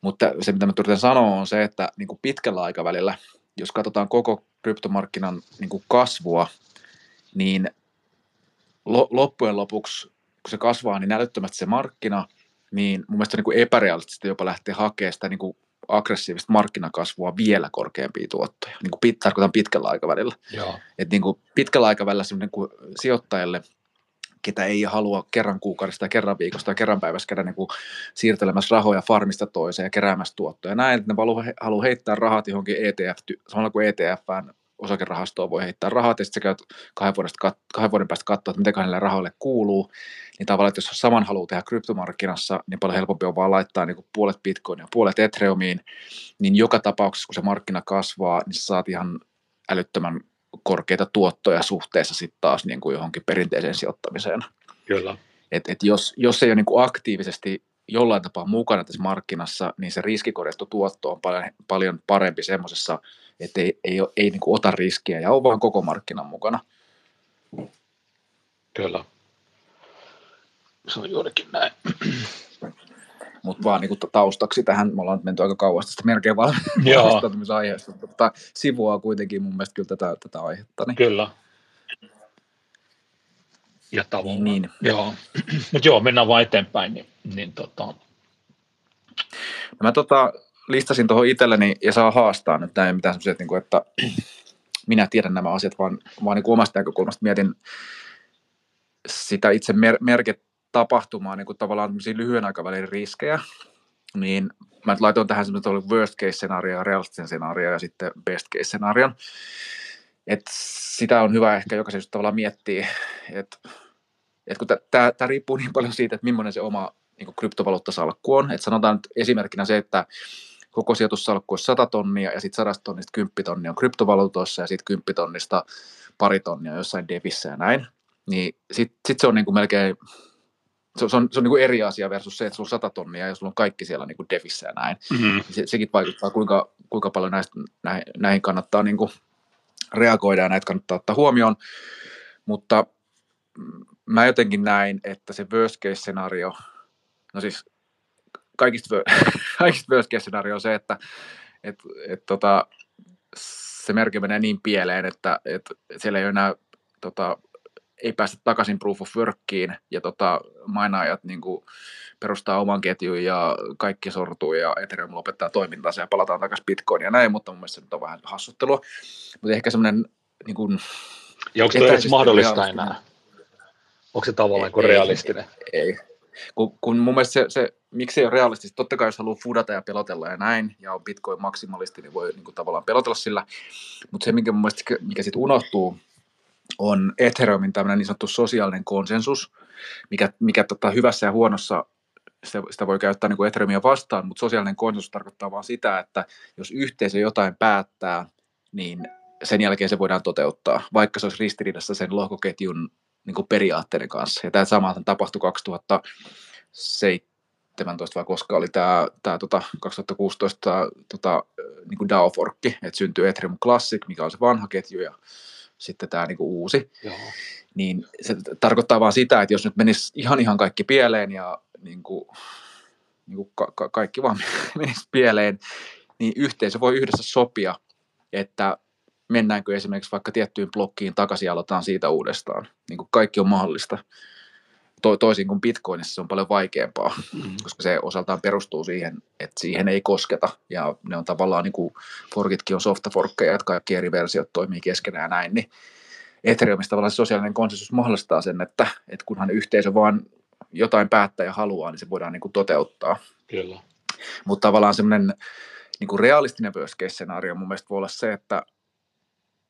mutta se mitä mä yritän sanoa on se, että niin kuin pitkällä aikavälillä, jos katsotaan koko kryptomarkkinan niin kuin kasvua, niin loppujen lopuksi, kun se kasvaa niin älyttömästi se markkina, niin mun mielestä on niin epärealistista jopa lähteä hakemaan sitä niin kuin aggressiivista markkinakasvua vielä korkeampia tuottoja. Niin kuin pit, tarkoitan pitkällä aikavälillä. Joo. Et niin kuin pitkällä aikavälillä niin kuin sijoittajalle, ketä ei halua kerran kuukaudesta tai kerran viikosta tai kerran päivässä käydä niin kuin siirtelemässä rahoja farmista toiseen ja keräämässä tuottoja. Näin, että ne haluaa heittää rahat johonkin ETF, samalla kuin ETFään osakerahastoon voi heittää rahat, ja sitten sä käyt kahden, vuodesta, kahden vuoden päästä katsoa, että mitä näille rahoille kuuluu, niin tavallaan, että jos saman haluaa tehdä kryptomarkkinassa, niin paljon helpompi on vaan laittaa niin kuin puolet Bitcoin ja puolet Ethereumiin, niin joka tapauksessa, kun se markkina kasvaa, niin sä saat ihan älyttömän korkeita tuottoja suhteessa sitten taas niin kuin johonkin perinteiseen sijoittamiseen. Kyllä. Et, et jos, jos ei ole niin kuin aktiivisesti jollain tapaa mukana tässä markkinassa, niin se riskikorjattu tuotto on paljon, paljon parempi semmoisessa että ei, ei, ei niin kuin ota riskiä ja on vaan koko markkinan mukana. Kyllä. se on juurikin näin. Mutta vaan niin taustaksi tähän, me ollaan menty aika kauas tästä melkein valmistautumisaiheesta, mutta sivua kuitenkin mun mielestä kyllä tätä, tätä aihetta. Niin. Kyllä. Ja tavallaan. Niin. Joo. Mutta joo, mennään vaan eteenpäin. Niin, niin tota... no mä tota, listasin tuohon itselleni ja saa haastaa nyt näin mitään semmoisia, niin että minä tiedän nämä asiat, vaan, vaan niin kuin omasta näkökulmasta mietin sitä itse mer- merketapahtumaa niin kuin tavallaan lyhyen aikavälin riskejä, niin mä laitoin tähän semmoinen worst case scenaario, realistisen scenaario ja sitten best case scenaario. Et sitä on hyvä ehkä jokaisen tavallaan miettiä, että et kun tämä riippuu niin paljon siitä, että millainen se oma niin kryptovaluuttasalkku on. Et sanotaan nyt esimerkkinä se, että koko sijoitussalkku on 100 tonnia ja sitten 100 tonnista 10 tonnia on kryptovaluutoissa ja sitten 10 tonnista pari tonnia jossain devissä ja näin. Niin sitten sit se on niin kuin melkein, se on, se on, se on niin kuin eri asia versus se, että sulla on 100 tonnia ja sulla on kaikki siellä niin kuin devissä ja näin. Mm-hmm. Se, sekin vaikuttaa, kuinka, kuinka paljon näistä, näihin, näihin kannattaa niin kuin reagoida ja näitä kannattaa ottaa huomioon. Mutta mä jotenkin näin, että se worst case scenario, no siis kaikista, kaikista worst case scenario on se, että et, et, tota, se merkki menee niin pieleen, että et siellä ei ole enää tota, ei päästä takaisin proof of workiin ja tota, mainaajat niin kuin, perustaa oman ketjun ja kaikki sortuu ja Ethereum lopettaa toimintansa ja palataan takaisin Bitcoin ja näin, mutta mun mielestä se nyt on vähän hassuttelua. Mutta ehkä semmoinen niin kuin, ja onko se edes mahdollista enää? Onko se tavallaan kuin realistinen? Ei, ei. Kun, kun mun mielestä se, se, miksi ei ole realistista, totta kai jos haluaa fudata ja pelotella ja näin, ja on bitcoin maksimalisti, niin voi niin kuin, tavallaan pelotella sillä, mutta se, mikä mun mielestä, mikä sitten unohtuu, on Ethereumin tämmöinen niin sanottu sosiaalinen konsensus, mikä, mikä tota, hyvässä ja huonossa sitä, sitä voi käyttää niin kuin Ethereumia vastaan, mutta sosiaalinen konsensus tarkoittaa vain sitä, että jos yhteisö jotain päättää, niin sen jälkeen se voidaan toteuttaa, vaikka se olisi ristiriidassa sen lohkoketjun niin kuin periaatteiden kanssa. Ja tämä sama tapahtui 2017 vai koska oli tämä, tämä tota 2016 tota, niin kuin DAO-forkki, että syntyi Ethereum Classic, mikä on se vanha ketju ja sitten tämä niin kuin uusi. Joo. Niin se tarkoittaa vaan sitä, että jos nyt menisi ihan ihan kaikki pieleen ja niin kuin, niin kuin ka- ka- kaikki vaan menisi pieleen, niin yhteisö voi yhdessä sopia, että mennäänkö esimerkiksi vaikka tiettyyn blokkiin takaisin ja aloitetaan siitä uudestaan. Niin kuin kaikki on mahdollista. To, toisin kuin Bitcoinissa se on paljon vaikeampaa, mm. koska se osaltaan perustuu siihen, että siihen ei kosketa. Ja ne on tavallaan, niin kuin forkitkin on softaforkkeja, että kaikki eri versiot toimii keskenään ja näin, niin Ethereumissa tavallaan se sosiaalinen konsensus mahdollistaa sen, että, että kunhan yhteisö vaan jotain päättää ja haluaa, niin se voidaan niin kuin toteuttaa. Kyllä. Mutta tavallaan semmoinen niin kuin realistinen worst case-skenaario mun mielestä voi olla se, että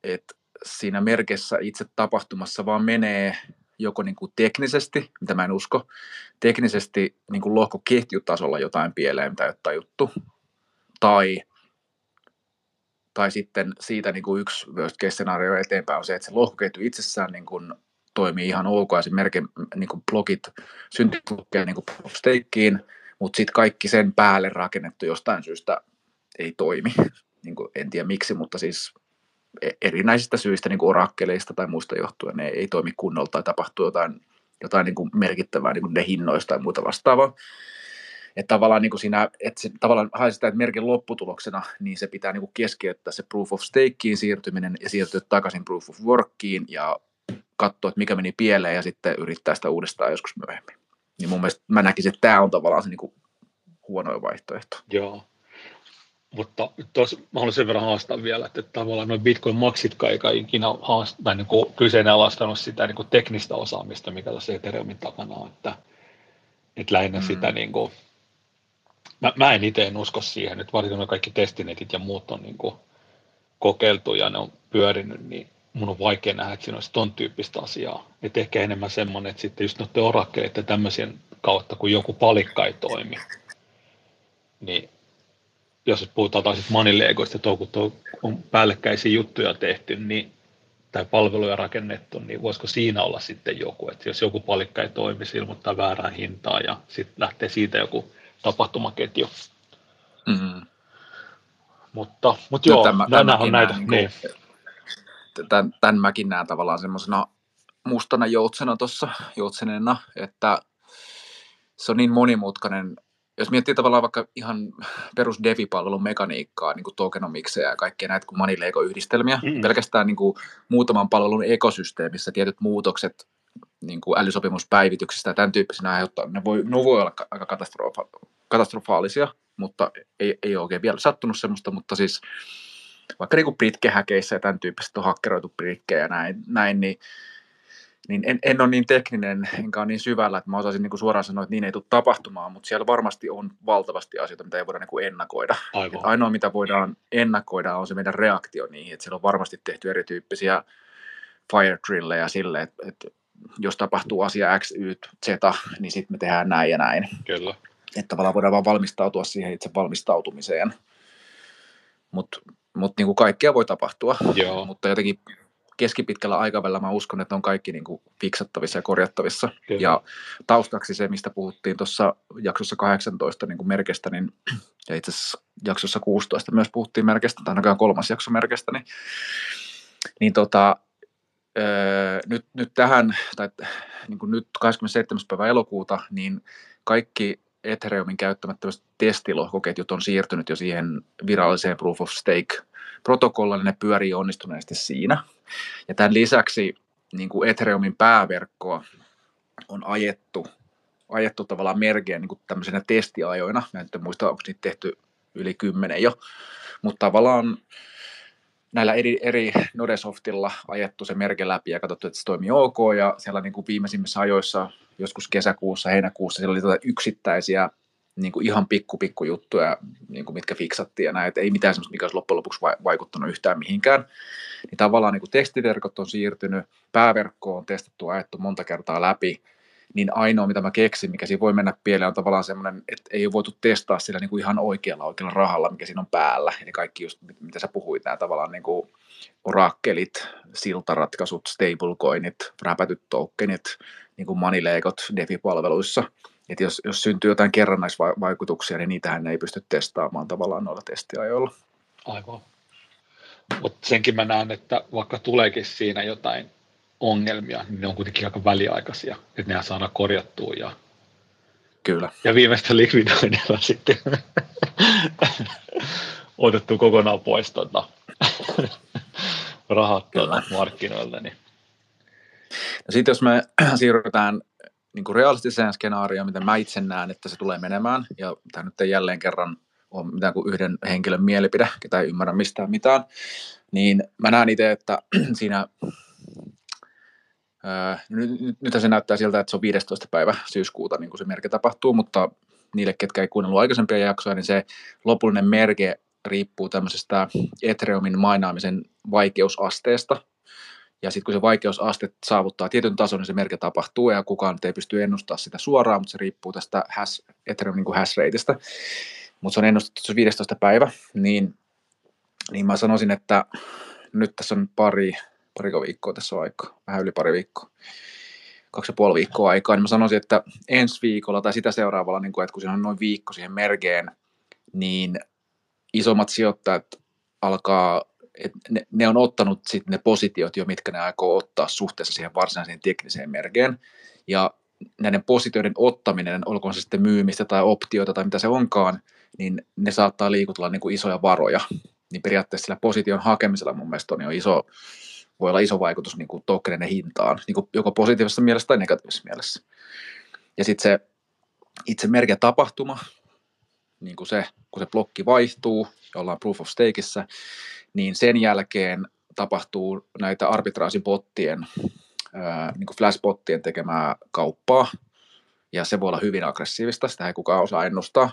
että siinä merkessä itse tapahtumassa vaan menee joko niin kuin teknisesti, mitä mä en usko, teknisesti niin kuin lohkoketjutasolla jotain pieleen, mitä ei ole tajuttu, tai, tai sitten siitä niin kuin yksi worst case scenario eteenpäin on se, että se lohkoketju itsessään niin kuin toimii ihan ok ja se niin kuin blogit syntyy niin kuin stakeen, mutta sitten kaikki sen päälle rakennettu jostain syystä ei toimi. Niin kuin, en tiedä miksi, mutta siis erinäisistä syistä, niin kuin orakkeleista tai muista johtuen, ne ei toimi kunnolla tai tapahtuu jotain, jotain niin kuin merkittävää niin kuin ne hinnoista tai muuta vastaavaa. Että tavallaan niin kuin siinä, että se tavallaan hae sitä, että merkin lopputuloksena, niin se pitää niin kuin keskeyttää se proof of stakeen siirtyminen ja siirtyä takaisin proof of workiin ja katsoa, että mikä meni pieleen ja sitten yrittää sitä uudestaan joskus myöhemmin. Niin mun mielestä mä näkisin, että tämä on tavallaan se niin kuin huonoin vaihtoehto. Joo, mutta tuossa mä haluan sen verran haastaa vielä, että tavallaan noin Bitcoin-maksitkaan eikä ikinä haast- tai niin kuin kyseenalaistanut sitä niin kuin teknistä osaamista, mikä tässä Ethereumin takana on, että, että lähinnä mm. sitä niin kuin, mä, mä en itse en usko siihen, että varsinkin kaikki testinetit ja muut on niin kuin kokeiltu ja ne on pyörinyt, niin mun on vaikea nähdä, että siinä olisi ton tyyppistä asiaa. Että ehkä enemmän semmoinen, että sitten just noiden orakkeleiden tämmöisen kautta, kun joku palikka ei toimi, niin jos puhutaan taas manilegoista, että kun on päällekkäisiä juttuja tehty, niin tai palveluja rakennettu, niin voisiko siinä olla sitten joku, että jos joku palikka ei toimi, se ilmoittaa väärää hintaa ja sitten lähtee siitä joku tapahtumaketju. Mm-hmm. Mutta, mutta joo, tämän, tämän on näitä. Niin niin. Tämän, tämän mäkin näen tavallaan semmoisena mustana joutsena tuossa, joutsenena, että se on niin monimutkainen jos miettii tavallaan vaikka ihan perus Devi-palvelun mekaniikkaa, niin kuin tokenomikseja ja kaikkea näitä kuin Monilego-yhdistelmiä, mm. pelkästään niin kuin muutaman palvelun ekosysteemissä tietyt muutokset niin kuin älysopimuspäivityksistä ja tämän tyyppisenä aiheuttaa, ne voi, ne voi olla aika katastrofa- katastrofaalisia, mutta ei, ei ole oikein vielä sattunut semmoista, mutta siis vaikka niin kuin britkehäkeissä ja tämän tyyppistä on hakkeroitu britkejä ja näin, näin niin niin en, en ole niin tekninen, enkä ole niin syvällä, että mä osaisin niin kuin suoraan sanoa, että niin ei tule tapahtumaan, mutta siellä varmasti on valtavasti asioita, mitä ei voida niin kuin ennakoida. Aivan. ainoa, mitä voidaan ennakoida, on se meidän reaktio niihin, että siellä on varmasti tehty erityyppisiä fire drilleja sille, että, että jos tapahtuu asia X, Y, Z, niin sitten me tehdään näin ja näin. Kyllä. Että tavallaan voidaan vaan valmistautua siihen itse valmistautumiseen. Mutta mut niin kuin kaikkea voi tapahtua, Joo. mutta jotenkin keskipitkällä aikavälillä mä uskon, että on kaikki niin kuin fiksattavissa ja korjattavissa. Kyllä. Ja taustaksi se, mistä puhuttiin tuossa jaksossa 18 niin kuin merkestä, niin, ja itse asiassa jaksossa 16 myös puhuttiin merkestä, tai ainakaan kolmas jakso merkestä, niin, niin tota, öö, nyt, nyt tähän, tai niin kuin nyt 27. päivä elokuuta, niin kaikki Ethereumin käyttämät testilohkoketjut on siirtynyt jo siihen viralliseen proof of stake protokollaan, niin ne pyörii onnistuneesti siinä. Ja tämän lisäksi niin kuin Ethereumin pääverkkoa on ajettu, ajettu tavallaan merkeen niin kuin tämmöisenä testiajoina. Mä en muista, onko niitä tehty yli kymmenen jo, mutta tavallaan näillä eri, eri Nodesoftilla ajettu se merke läpi ja katsottu, että se toimii ok, ja siellä niin kuin viimeisimmissä ajoissa, joskus kesäkuussa, heinäkuussa, siellä oli tuota yksittäisiä niin kuin ihan pikku, pikku juttuja, niin kuin mitkä fiksattiin ja näin, että ei mitään sellaista, mikä olisi loppujen lopuksi vaikuttanut yhtään mihinkään. Niin tavallaan niin kuin tekstiverkot on siirtynyt, pääverkko on testattu, ajettu monta kertaa läpi, niin ainoa, mitä mä keksin, mikä siinä voi mennä pieleen, on tavallaan semmoinen, että ei ole voitu testaa sillä niin kuin ihan oikealla oikealla rahalla, mikä siinä on päällä. Eli kaikki just, mitä sä puhuit, nämä tavallaan niin kuin orakkelit, siltaratkaisut, stablecoinit, räpätyt tokenit, niin kuin moneylegot DeFi-palveluissa – että jos, jos syntyy jotain kerrannaisvaikutuksia, niin niitähän ei pysty testaamaan tavallaan noilla testiajoilla. Aivan. Mutta senkin mä näen, että vaikka tuleekin siinä jotain ongelmia, niin ne on kuitenkin aika väliaikaisia, että nehän saadaan korjattua ja, Kyllä. ja viimeistä likvidoinnilla sitten otettu kokonaan pois tuota, rahat tuota markkinoilta. Niin. No sitten jos me siirrytään niin kuin realistiseen skenaarioon, miten mä itse näen, että se tulee menemään, ja tämä nyt ei jälleen kerran ole mitään kuin yhden henkilön mielipide, ketä ei ymmärrä mistään mitään, niin mä näen itse, että siinä Öö, nyt, nyt se näyttää siltä, että se on 15. päivä syyskuuta, niin kuin se merke tapahtuu, mutta niille, ketkä ei kuunnellut aikaisempia jaksoja, niin se lopullinen merke riippuu tämmöisestä Ethereumin mainaamisen vaikeusasteesta, ja sitten kun se vaikeusaste saavuttaa tietyn tason, niin se merke tapahtuu, ja kukaan ei pysty ennustamaan sitä suoraan, mutta se riippuu tästä hash, Ethereum niin hash rateista. Mutta se on ennustettu se 15. päivä, niin, niin mä sanoisin, että nyt tässä on pari, pari viikkoa tässä on aikaa, vähän yli pari viikkoa, kaksi ja puoli viikkoa aikaa, niin mä sanoisin, että ensi viikolla tai sitä seuraavalla, niin kun, että kun siinä on noin viikko siihen merkeen, niin isommat sijoittajat alkaa et ne, ne on ottanut sit ne positiot jo, mitkä ne aikoo ottaa suhteessa siihen varsinaiseen tekniseen merkeen. Ja näiden positioiden ottaminen, olkoon se sitten myymistä tai optioita tai mitä se onkaan, niin ne saattaa liikutella niin kuin isoja varoja. Niin periaatteessa sillä position hakemisella mun mielestä on jo iso, voi olla iso vaikutus niin kuin tokeninen hintaan, niin kuin joko positiivisessa mielessä tai negatiivisessa mielessä. Ja sitten se itse merkeä tapahtuma, niin kuin se, kun se blokki vaihtuu, ja ollaan proof of stakeissa, niin sen jälkeen tapahtuu näitä arbitraasibottien, niin kuin flashbottien tekemää kauppaa, ja se voi olla hyvin aggressiivista, sitä ei kukaan osaa ennustaa.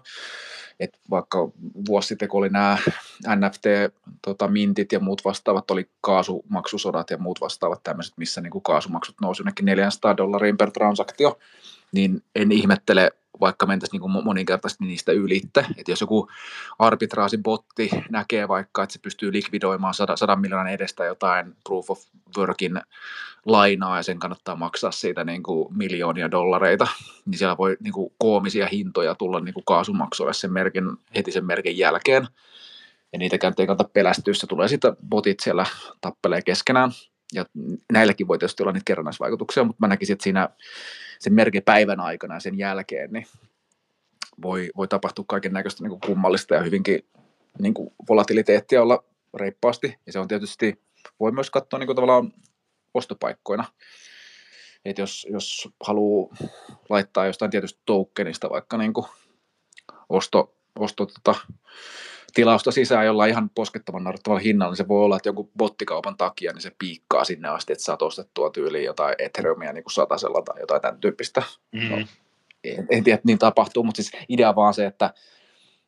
Et vaikka vuosi sitten, kun oli nämä NFT-mintit tota, ja muut vastaavat, oli kaasumaksusodat ja muut vastaavat tämmöiset, missä niin kuin kaasumaksut nousi jonnekin 400 dollariin per transaktio, niin en ihmettele, vaikka mentäisiin niin moninkertaisesti niistä ylitte. Että jos joku arbitraasibotti näkee vaikka, että se pystyy likvidoimaan 100, 100 miljoonan edestä jotain proof of workin lainaa ja sen kannattaa maksaa siitä niin kuin miljoonia dollareita, niin siellä voi niin kuin koomisia hintoja tulla niin kuin kaasumaksuja sen merkin, heti sen merkin jälkeen. Ja niitäkään ei kannata pelästyä, se tulee sitten botit siellä tappelee keskenään. Ja näilläkin voi tietysti olla niitä kerrannaisvaikutuksia, mutta mä näkisin, että siinä sen merkin päivän aikana ja sen jälkeen, niin voi, voi tapahtua kaiken näköistä niin kummallista ja hyvinkin niin kuin volatiliteettia olla reippaasti. Ja se on tietysti, voi myös katsoa niin kuin tavallaan ostopaikkoina. Että jos, jos haluaa laittaa jostain tietystä tokenista vaikka niin kuin osto, osto tota, tilausta sisään jollain ihan poskettavan naurettavalla hinnalla, niin se voi olla, että joku bottikaupan takia niin se piikkaa sinne asti, että saat ostettua tyyliin jotain Ethereumia niin kuin satasella tai jotain tämän tyyppistä. Mm. No, en, en tiedä, että niin tapahtuu, mutta siis idea vaan se, että,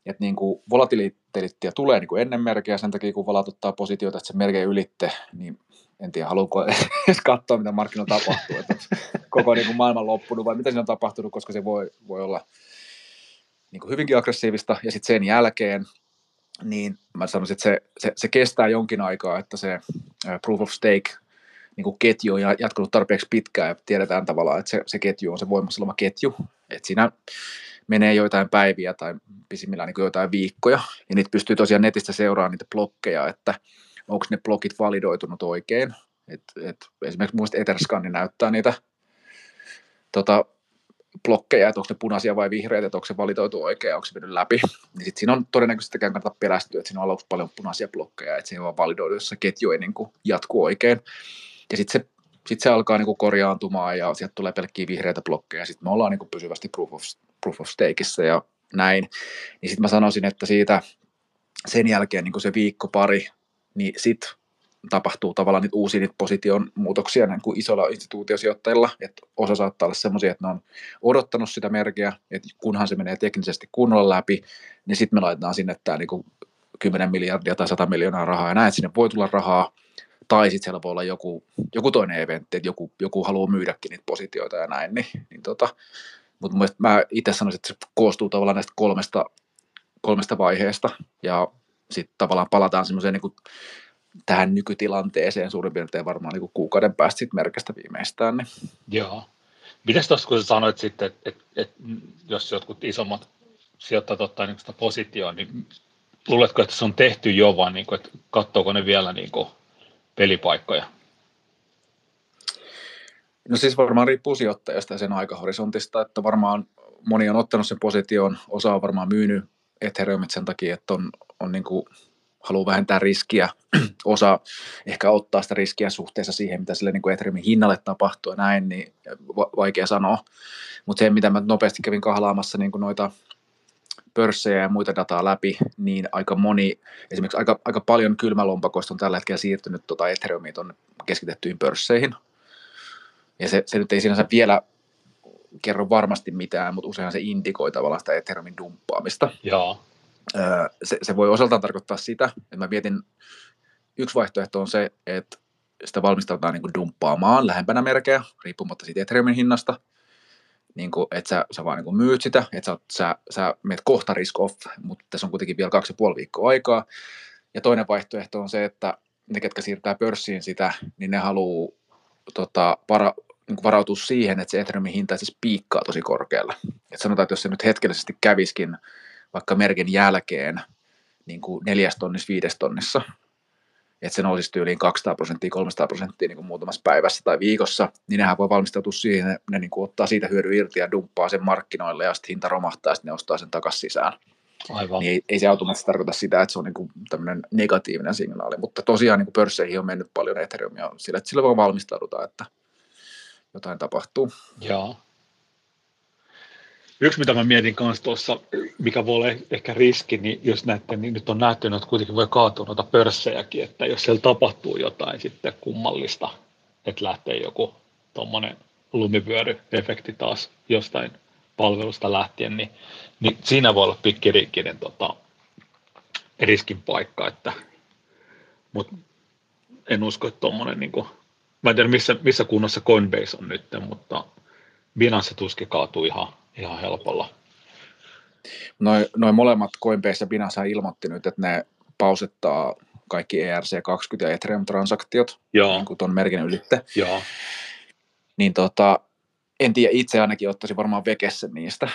että niin kuin volatiliteettia tulee niin kuin ennen merkeä, sen takia kun valatuttaa positioita, että se merke ylitte, niin en tiedä, haluanko edes katsoa, mitä markkinoilla tapahtuu, että koko niin kuin maailman loppunut vai mitä siinä on tapahtunut, koska se voi, voi olla niin kuin hyvinkin aggressiivista, ja sitten sen jälkeen niin mä sanoisin, että se, se, se kestää jonkin aikaa, että se proof of stake niin kuin ketju on jatkunut tarpeeksi pitkään ja tiedetään tavallaan, että se, se ketju on se voimassa oleva ketju, että siinä menee joitain päiviä tai pisimmillään niin jotain viikkoja, ja niitä pystyy tosiaan netistä seuraamaan niitä blokkeja, että onko ne blokit validoitunut oikein, et, et esimerkiksi mun Etherscan näyttää niitä tota, blokkeja, että onko ne punaisia vai vihreitä, että onko se valitoitu oikein, onko se mennyt läpi. Niin sit siinä on todennäköisesti kannata pelästyä, että siinä on aluksi paljon punaisia blokkeja, että se ei vaan validoidu, jos se ketju ei niin kuin jatku oikein. Ja sitten se, sit se alkaa niin kuin korjaantumaan ja sieltä tulee pelkkiä vihreitä blokkeja. Sitten me ollaan niin kuin pysyvästi proof of, proof of stakeissa ja näin. Niin sitten mä sanoisin, että siitä sen jälkeen niin kuin se viikko pari, niin sitten tapahtuu tavallaan niitä uusia niitä position muutoksia niin kuin isolla instituutiosijoittajilla, että osa saattaa olla semmoisia, että ne on odottanut sitä merkiä, että kunhan se menee teknisesti kunnolla läpi, niin sitten me laitetaan sinne tämä niin kuin 10 miljardia tai 100 miljoonaa rahaa, ja näin, että sinne voi tulla rahaa, tai sitten siellä voi olla joku, joku toinen eventti, että joku, joku haluaa myydäkin niitä positioita ja näin, niin, niin tota, mutta mä itse sanoisin, että se koostuu tavallaan näistä kolmesta, kolmesta vaiheesta, ja sitten tavallaan palataan semmoiseen niin tähän nykytilanteeseen suurin piirtein varmaan niin kuukauden päästä sit merkistä viimeistään. Niin. Joo. Mites tuossa, kun sä sanoit sitten, että et, et, jos jotkut isommat sijoittajat ottaa niin sitä positioon, niin luuletko, että se on tehty jo, vaan niin kuin, että katsoako ne vielä niin kuin pelipaikkoja? No siis varmaan riippuu sijoittajasta ja sen aikahorisontista, että varmaan moni on ottanut sen position, osa on varmaan myynyt Ethereumit sen takia, että on, on niin kuin haluaa vähentää riskiä, osa ehkä ottaa sitä riskiä suhteessa siihen, mitä sille niin Ethereumin hinnalle tapahtuu ja näin, niin vaikea sanoa. Mutta se, mitä mä nopeasti kävin kahlaamassa niin noita pörssejä ja muita dataa läpi, niin aika moni, esimerkiksi aika, aika paljon kylmälompakoista on tällä hetkellä siirtynyt tuota Ethereumiin tuonne keskitettyihin pörsseihin. Ja se, se nyt ei sinänsä vielä kerro varmasti mitään, mutta useinhan se indikoi tavallaan sitä Ethereumin dumppaamista. Joo se, se voi osaltaan tarkoittaa sitä, että mä mietin, yksi vaihtoehto on se, että sitä valmistaudutaan niin dumppaamaan lähempänä merkeä, riippumatta siitä Ethereumin hinnasta, niin kuin, että sä, sä vaan niin myyt sitä, että sä, sä, sä meet kohta risk off, mutta tässä on kuitenkin vielä kaksi ja puoli viikkoa aikaa. Ja toinen vaihtoehto on se, että ne, ketkä siirtää pörssiin sitä, niin ne haluaa tota, vara, niin varautua siihen, että se Ethereumin hinta itse piikkaa tosi korkealle. Et sanotaan, että jos se nyt hetkellisesti käviskin vaikka merkin jälkeen niin kuin neljäs tonnissa, viides tonnissa, että se nousisi tyyliin 200 prosenttia, 300 prosenttia niin kuin muutamassa päivässä tai viikossa, niin nehän voi valmistautua siihen, ne, ne niin kuin ottaa siitä hyödy irti ja dumppaa sen markkinoille ja sitten hinta romahtaa ja sitten ne ostaa sen takaisin sisään. Aivan. Niin ei, ei se automaattisesti tarkoita sitä, että se on niin kuin tämmöinen negatiivinen signaali, mutta tosiaan niin kuin pörsseihin on mennyt paljon Ethereumia sillä, että sillä voi valmistauduta, että jotain tapahtuu. Joo. Yksi, mitä mä mietin kanssa tuossa, mikä voi olla ehkä riski, niin jos näette, niin nyt on nähty, että kuitenkin voi kaatua noita pörssejäkin, että jos siellä tapahtuu jotain sitten kummallista, että lähtee joku tuommoinen lumipyöryefekti taas jostain palvelusta lähtien, niin, niin siinä voi olla pikkiriikkinen tota, riskin paikka, että, mutta en usko, että tuommoinen, niin mä en tiedä missä, missä kunnossa Coinbase on nyt, mutta Binance tuskin kaatuu ihan ihan helpolla. Noin noi molemmat Coinbase ja Binance ilmoitti nyt, että ne pausettaa kaikki ERC20 ja Ethereum-transaktiot Joo. niin tuon merkin ylitte. Joo. Niin tota, en tiedä, itse ainakin ottaisin varmaan vekessä niistä.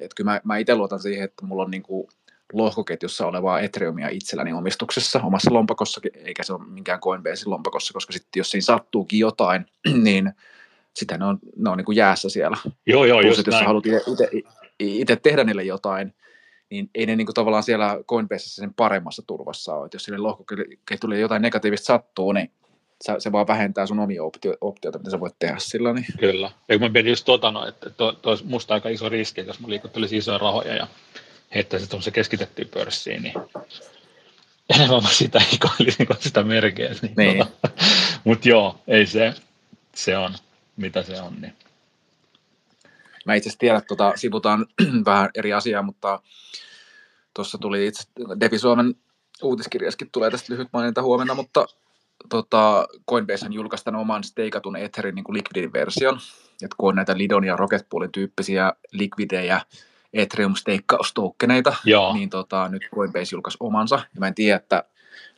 Et kyllä mä, mä itse luotan siihen, että mulla on niin kuin lohkoketjussa olevaa Ethereumia itselläni omistuksessa omassa lompakossakin, eikä se ole minkään Coinbasein lompakossa, koska sitten jos siinä sattuukin jotain, niin sitten ne on, ne on niin kuin jäässä siellä. Joo, joo, Plus, just jos haluat itse tehdä niille jotain, niin ei ne niin kuin tavallaan siellä Coinbaseissa sen paremmassa turvassa ole. Et jos sille lohkoketjulle jotain negatiivista sattuu, niin se, se vaan vähentää sun omia optio, optioita, mitä sä voit tehdä sillä. Niin. Kyllä. Ja kun mä mietin just tota, no, että to, to olisi musta aika iso riski, jos mä liikuttelisi isoja rahoja ja heittäisin tuossa keskitettyyn pörssiin, niin enemmän mä sitä ikoilisin kuin sitä merkeä. Niin niin. Tota, Mutta joo, ei se, se on mitä se on. Niin. Mä itse asiassa tiedän, tota, sivutaan vähän eri asiaa, mutta tuossa tuli itse Defi Suomen uutiskirjaskin tulee tästä lyhyt maininta huomenna, mutta tota, Coinbase on julkaistaan oman steikatun Etherin niin liquidin version, että kun on näitä Lidon ja Rocket Poolin tyyppisiä liquidejä, Ethereum steikkaustoukkeneita, niin tota, nyt Coinbase julkaisi omansa. Ja mä en tiedä, että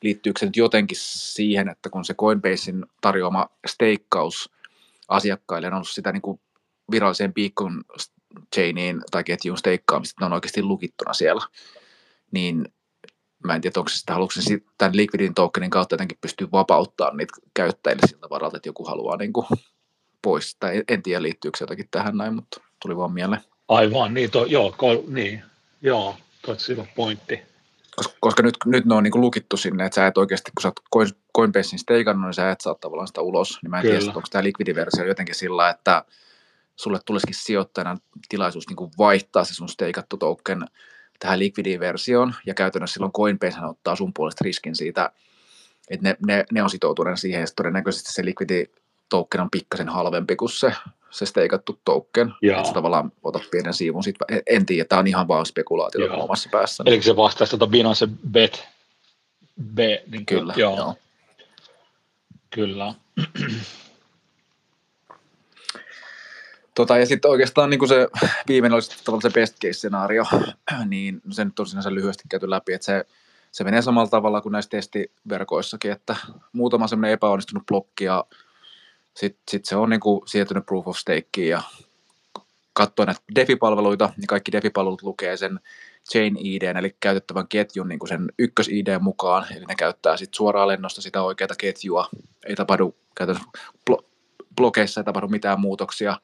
liittyykö se nyt jotenkin siihen, että kun se Coinbasein tarjoama steikkaus asiakkaille on ollut sitä niin kuin viralliseen Beacon chainiin tai ketjuun steikkaamista, ne on oikeasti lukittuna siellä, niin mä en tiedä, onko se sitä, haluatko se tämän liquidin tokenin kautta jotenkin pystyy vapauttamaan niitä käyttäjille siltä varalta, että joku haluaa niin kuin pois. Tai en tiedä, liittyykö se jotakin tähän näin, mutta tuli vaan mieleen. Aivan, niin, to, joo, kol, niin, joo, tuossa on pointti. Koska, koska nyt, nyt ne on niin lukittu sinne, että sä et oikeasti, kun sä oot Coinbasein steikannut, niin sä et saa tavallaan sitä ulos. Niin mä en Kyllä. tiedä, onko tämä liquidiversio jotenkin sillä, että sulle tulisikin sijoittajana tilaisuus niin vaihtaa se sun steikattu token tähän liquidiversioon, ja käytännössä silloin Coinbase ottaa sun puolesta riskin siitä, että ne, ne, ne on sitoutuneena siihen, että todennäköisesti se liquidi token on pikkasen halvempi kuin se, se steikattu token, Jaa. että tavallaan otat pienen siivun siitä, en, en tiedä, tämä on ihan vaan spekulaatio omassa päässä. Eli se vastaisi tuota Binance Bet, B, niin Kyllä, joo. joo. Kyllä. Tota, ja sitten oikeastaan niin se viimeinen olisi tavallaan se best case-skenaario, niin se nyt on sinänsä lyhyesti käyty läpi, että se, se menee samalla tavalla kuin näissä testiverkoissakin, että muutama semmoinen epäonnistunut blokki ja sitten sit se on niin kuin siirtynyt proof of stakeen ja katsoa näitä DeFi-palveluita, niin kaikki DeFi-palvelut lukee sen chain ID, eli käytettävän ketjun niin kuin sen ykkös ID mukaan, eli ne käyttää sitten suoraan lennosta sitä oikeaa ketjua, ei tapahdu käytännössä blokeissa ei tapahdu mitään muutoksia,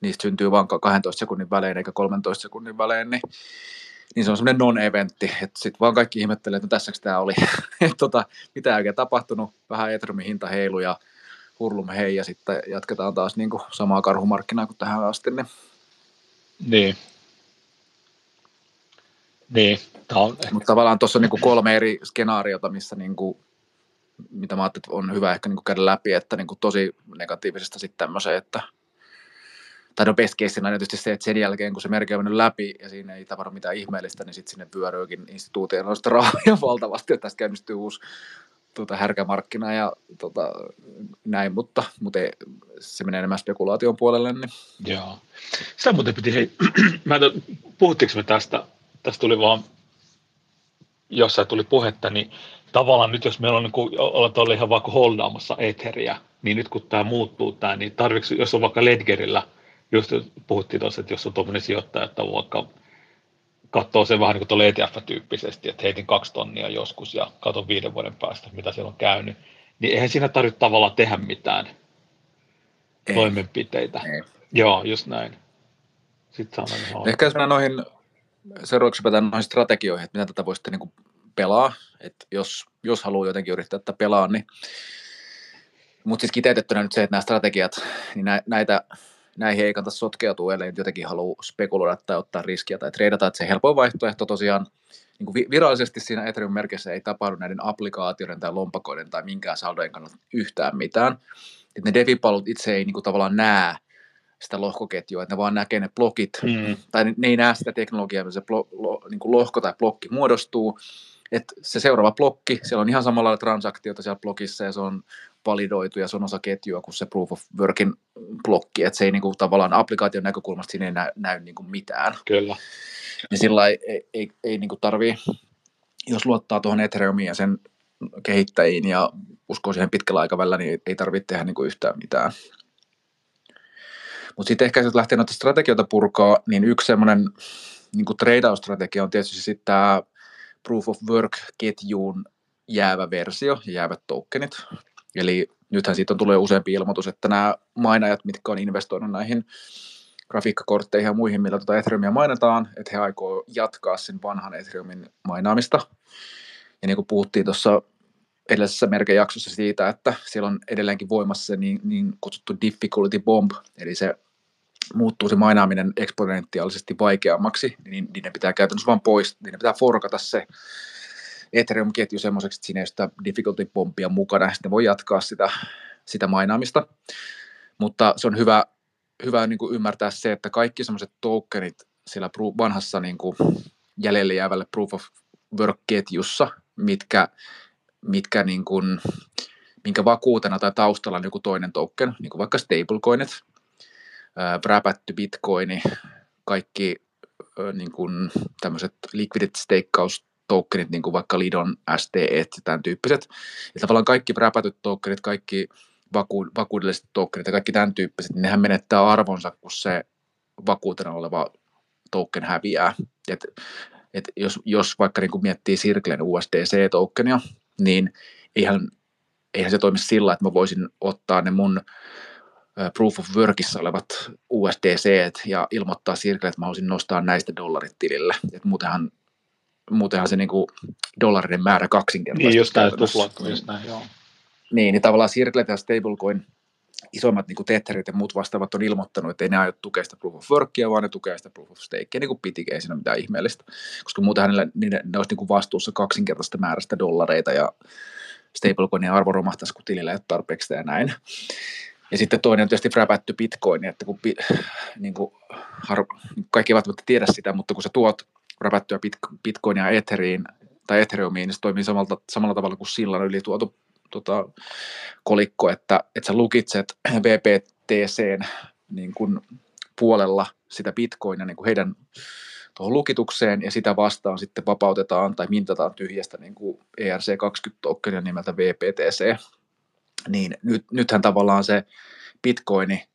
niistä syntyy vain 12 sekunnin välein eikä 13 sekunnin välein, niin, niin se on semmoinen non-eventti, että sitten vaan kaikki ihmettelee, että no tässäkö tämä oli, että tota, mitä ei oikein tapahtunut, vähän Ethereumin hinta heilu ja hurlum hei ja sitten jatketaan taas niin kuin samaa karhumarkkinaa kuin tähän asti. Niin. niin. Niin, on... Mutta tavallaan tuossa on niin kuin kolme eri skenaariota, missä niin kuin, mitä mä ajattelin, että on hyvä ehkä niin kuin käydä läpi, että niin kuin tosi negatiivisesta sitten tämmöiseen, että tai no best case on tietysti se, että sen jälkeen kun se merkki on mennyt läpi ja siinä ei tapahdu mitään ihmeellistä, niin sitten sinne vyöryykin instituutioista rahoja valtavasti, että tästä käynnistyy uusi tuota, härkämarkkina ja tota, näin, mutta, mutta ei, se menee enemmän spekulaation puolelle. Niin. Joo. Sitä muuten piti, hei, mä en, puhuttiinko me tästä, tästä tuli vaan, jossain tuli puhetta, niin tavallaan nyt jos meillä on, niin kuin, ollaan ihan vaikka holdaamassa Etheria, niin nyt kun tämä muuttuu tämä, niin tarvitsetko, jos on vaikka Ledgerillä, just puhuttiin tuossa, että jos on tuommoinen sijoittaja, että on vaikka katsoo sen vähän niin kuin ETF-tyyppisesti, että heitin kaksi tonnia joskus ja katon viiden vuoden päästä, mitä siellä on käynyt, niin eihän siinä tarvitse tavallaan tehdä mitään ei. toimenpiteitä. Ei. Joo, just näin. Sitten saa Ehkä jos mennään noihin, seuraavaksi noihin strategioihin, että mitä tätä voisitte niin pelaa, että jos, jos haluaa jotenkin yrittää tätä pelaa, niin mutta siis kiteytettynä nyt se, että nämä strategiat, niin näitä näihin ei kannata sotkeutua, ellei jotenkin halua spekuloida tai ottaa riskiä tai treidata, että se helpoin vaihtoehto tosiaan niin kuin virallisesti siinä Ethereum merkissä ei tapahdu näiden applikaatioiden tai lompakoiden tai minkään saldojen kannalta yhtään mitään. Että ne DeFi-palvelut itse ei niin kuin tavallaan näe sitä lohkoketjua, että ne vaan näkee ne blokit, mm. tai ne, ne ei näe sitä teknologiaa, missä se blo, lo, niin kuin lohko tai blokki muodostuu, että se seuraava blokki, siellä on ihan samalla transaktiota siellä blokissa ja se on validoitu ja se on osa ketjua kuin se proof of workin blokki, että se ei niin kuin, tavallaan applikaation näkökulmasta siinä ei näy, näy niin kuin mitään. Kyllä. Niin sillä ei, ei, ei, ei niin kuin tarvii, jos luottaa tuohon Ethereumiin ja sen kehittäjiin ja uskoo siihen pitkällä aikavälillä, niin ei tarvitse tehdä niin kuin yhtään mitään. Mutta sitten ehkä jos lähtee noita strategioita purkaa, niin yksi semmoinen niin trade-out-strategia on tietysti sitten tämä proof of work-ketjuun jäävä versio ja jäävät tokenit. Eli nythän siitä tullut useampi ilmoitus, että nämä mainajat, mitkä on investoinut näihin grafiikkakortteihin ja muihin, millä tuota Ethereumia mainataan, että he aikoo jatkaa sen vanhan Ethereumin mainaamista. Ja niin kuin puhuttiin tuossa edellisessä merkejaksossa siitä, että siellä on edelleenkin voimassa se niin, niin kutsuttu difficulty bomb, eli se muuttuu se mainaaminen eksponentiaalisesti vaikeammaksi, niin, ne pitää käytännössä vain pois, ne pitää forkata se Ethereum-ketju semmoiseksi, että siinä ei sitä difficulty bombia mukana, sitten voi jatkaa sitä, sitä mainaamista. Mutta se on hyvä, hyvä niin kuin ymmärtää se, että kaikki semmoiset tokenit siellä vanhassa niin kuin jäljelle jäävälle proof of work-ketjussa, mitkä, mitkä niin kuin, minkä vakuutena tai taustalla on joku toinen token, niin kuin vaikka stablecoinit, räpätty bitcoini, kaikki niin kuin tämmöiset liquidity stakeaus tokenit, niin kuin vaikka Lidon STE ja tämän tyyppiset. Ja tavallaan kaikki räpätyt tokenit, kaikki vaku- vakuudelliset tokenit ja kaikki tämän tyyppiset, niin nehän menettää arvonsa, kun se vakuutena oleva token häviää. Et, et jos, jos vaikka niin kuin miettii Circlen USDC-tokenia, niin eihän, eihän se toimi sillä, että mä voisin ottaa ne mun proof of workissa olevat USDC ja ilmoittaa Circle, että mä haluaisin nostaa näistä dollarit tilille. Et muutenhan, muutenhan se niinku dollarinen määrä kaksinkertaisesti. Niin, just näin, just näin, joo. Niin, niin tavallaan Circle ja Stablecoin isommat niin Tetherit ja muut vastaavat on ilmoittanut, että ei ne aio tukea sitä proof of workia, vaan ne tukee sitä proof of stakea, niin kuin pitikin, ei siinä ole mitään ihmeellistä, koska muuten hänellä, niin ne, ne olisi niin kuin vastuussa kaksinkertaista määrästä dollareita ja stablecoinin arvo romahtaisi, kun tilillä ei ole tarpeeksi ja näin. Ja sitten toinen on tietysti räpätty bitcoin, että kun, niin kuin, har, kaikki eivät tiedä sitä, mutta kun sä tuot räpättyä bitcoinia Etheriin tai Ethereumiin, niin se toimii samalla, samalla tavalla kuin sillan yli tuotu tota, kolikko, että, että sä lukitset VPTCn niin kuin puolella sitä bitcoinia niin kuin heidän tuohon lukitukseen ja sitä vastaan sitten vapautetaan tai mintataan tyhjästä niin kuin ERC20 tokenia nimeltä VPTC. Niin nyt, nythän tavallaan se bitcoini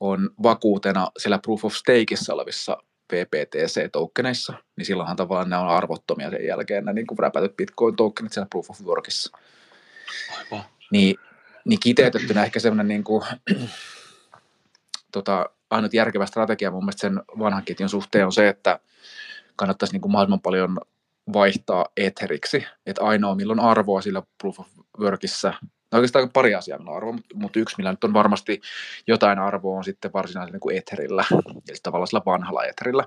on vakuutena siellä proof of stakeissa olevissa VPTC-tokeneissa, niin silloinhan tavallaan ne on arvottomia sen jälkeen, ne niin kuin räpätyt bitcoin-tokenit siellä proof of workissa. Aivan. Niin, niin kiteytettynä ehkä semmoinen niin kuin, tota, ainut järkevä strategia mun mielestä sen vanhan ketjun suhteen on se, että kannattaisi niin kuin mahdollisimman paljon vaihtaa etheriksi. Että ainoa milloin arvoa sillä proof of workissa, no oikeastaan pari asiaa on arvoa, mutta yksi millä nyt on varmasti jotain arvoa on sitten varsinaisella niin kuin etherillä, eli tavallaan sillä vanhalla etherillä.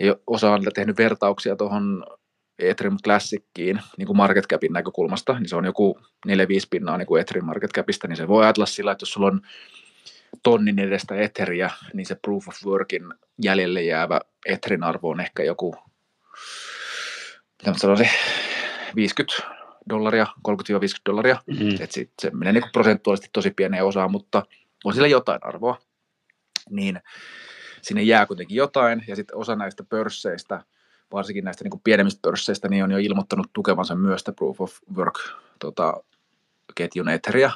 Ja osa on tehnyt vertauksia tuohon Ethereum Classickiin niin kuin market capin näkökulmasta, niin se on joku 4-5 pinnaa niin kuin Ethereum market capista, niin se voi ajatella sillä, että jos sulla on tonnin edestä Etheria, niin se proof of workin jäljelle jäävä Etherin arvo on ehkä joku, mitä mä sanoisin, 50 dollaria, 30-50 dollaria, mm-hmm. että sit se menee niin prosentuaalisesti tosi pieneen osaan, mutta on sillä jotain arvoa, niin sinne jää kuitenkin jotain, ja sitten osa näistä pörsseistä – varsinkin näistä niin kuin pienemmistä pörsseistä, niin on jo ilmoittanut tukevansa myös sitä Proof of Work tota, ketjun Etheria,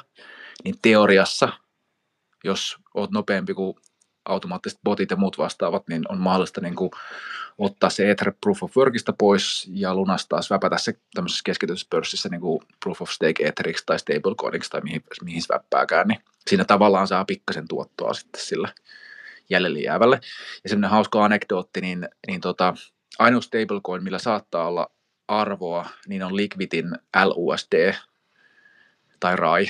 niin teoriassa, jos olet nopeampi kuin automaattiset botit ja muut vastaavat, niin on mahdollista niin kuin ottaa se Ether Proof of Workista pois ja lunastaa, sväpätä se tämmöisessä keskityssä pörssissä niin kuin Proof of Stake Etheriksi tai Stablecoiniksi tai mihin, mihin sväppääkään, niin siinä tavallaan saa pikkasen tuottoa sitten sillä jäljelle jäävälle. Ja semmoinen hauska anekdootti, niin, niin tota, ainoa stablecoin, millä saattaa olla arvoa, niin on Liquidin LUSD tai RAI,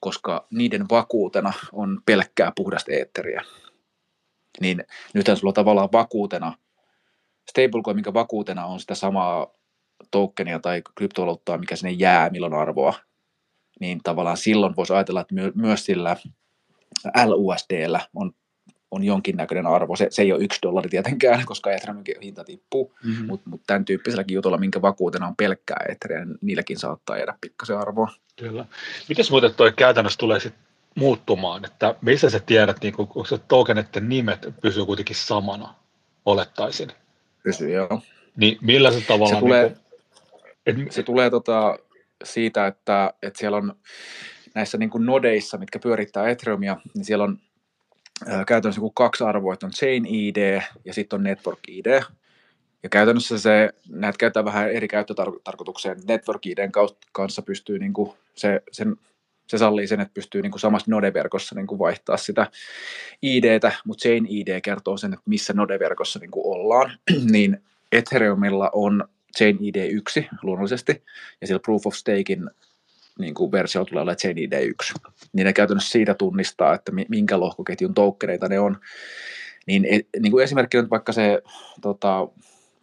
koska niiden vakuutena on pelkkää puhdasta eetteriä. Niin nythän sulla tavallaan vakuutena, stablecoin, mikä vakuutena on sitä samaa tokenia tai kryptovaluuttaa, mikä sinne jää, milloin arvoa, niin tavallaan silloin voisi ajatella, että myös sillä LUSDllä on on jonkinnäköinen arvo. Se, se ei ole yksi dollari tietenkään, koska Ethereumin hinta tippuu, mm-hmm. mutta mut tämän tyyppiselläkin jutulla, minkä vakuutena on pelkkää Ethereum, niin niilläkin saattaa jäädä pikkasen arvoa. Kyllä. Miten muuten tuo käytännössä tulee sitten muuttumaan, että missä sä tiedät, niin kun se tokenitten nimet pysyy kuitenkin samana, olettaisin. Pysyy, joo. Niin millä se tavallaan... Se tulee, niin kuin, se tulee tota, siitä, että, että siellä on näissä niin kuin nodeissa, mitkä pyörittää Ethereumia, niin siellä on käytännössä kuin kaksi arvoa, että on Chain ID ja sitten on Network ID. Ja käytännössä se, näitä käytetään vähän eri käyttötarkoitukseen. Network IDn kanssa pystyy niin kuin se, sen se sallii sen, että pystyy niin kuin samassa Node-verkossa niin kuin vaihtaa sitä IDtä, mutta Chain ID kertoo sen, että missä Node-verkossa niin kuin ollaan, niin Ethereumilla on Chain ID 1 luonnollisesti, ja sillä Proof of Stakein niin kuin versio tulee olemaan Chain ID 1. Niin ne käytännössä siitä tunnistaa, että minkä lohkoketjun toukkereita ne on. Niin, e, niin kuin esimerkkinä nyt vaikka se tota,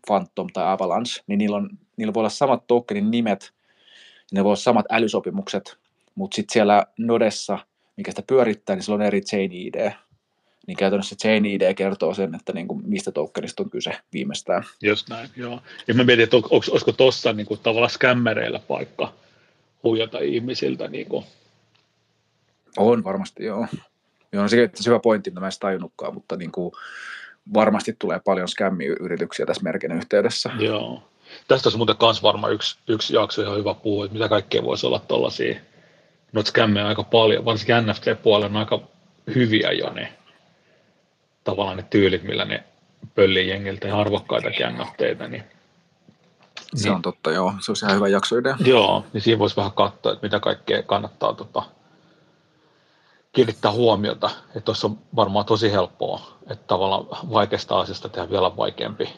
Phantom tai Avalanche, niin niillä, on, niillä voi olla samat tokenin nimet, ne voi olla samat älysopimukset, mutta sitten siellä Nodessa, mikä sitä pyörittää, niin sillä on eri Chain ID. Niin käytännössä Chain ID kertoo sen, että niin kuin mistä tokenista on kyse viimeistään. Just näin, joo. Ja mä mietin, että on, onko, olisiko tuossa niin kuin, tavallaan skämmereillä paikka huijata ihmisiltä. Niin kuin. On varmasti, joo. Joo, no se on hyvä pointti, mitä mä en tajunnutkaan, mutta niin kuin, varmasti tulee paljon skämmiyrityksiä tässä merkin yhteydessä. Joo. Tästä olisi muuten myös varmaan yksi, yksi jakso ihan hyvä puhua, että mitä kaikkea voisi olla tuollaisia. Noita skämmejä aika paljon, varsinkin NFT-puolella on aika hyviä jo ne tavallaan ne tyylit, millä ne pöllii jengiltä ja arvokkaita NFTitä, niin se niin. on totta, joo. Se olisi ihan hyvä jaksoidea. Joo, niin siinä voisi vähän katsoa, että mitä kaikkea kannattaa tota, kiinnittää huomiota. Että tuossa on varmaan tosi helppoa, että tavallaan vaikeasta asiasta tehdä vielä vaikeampi.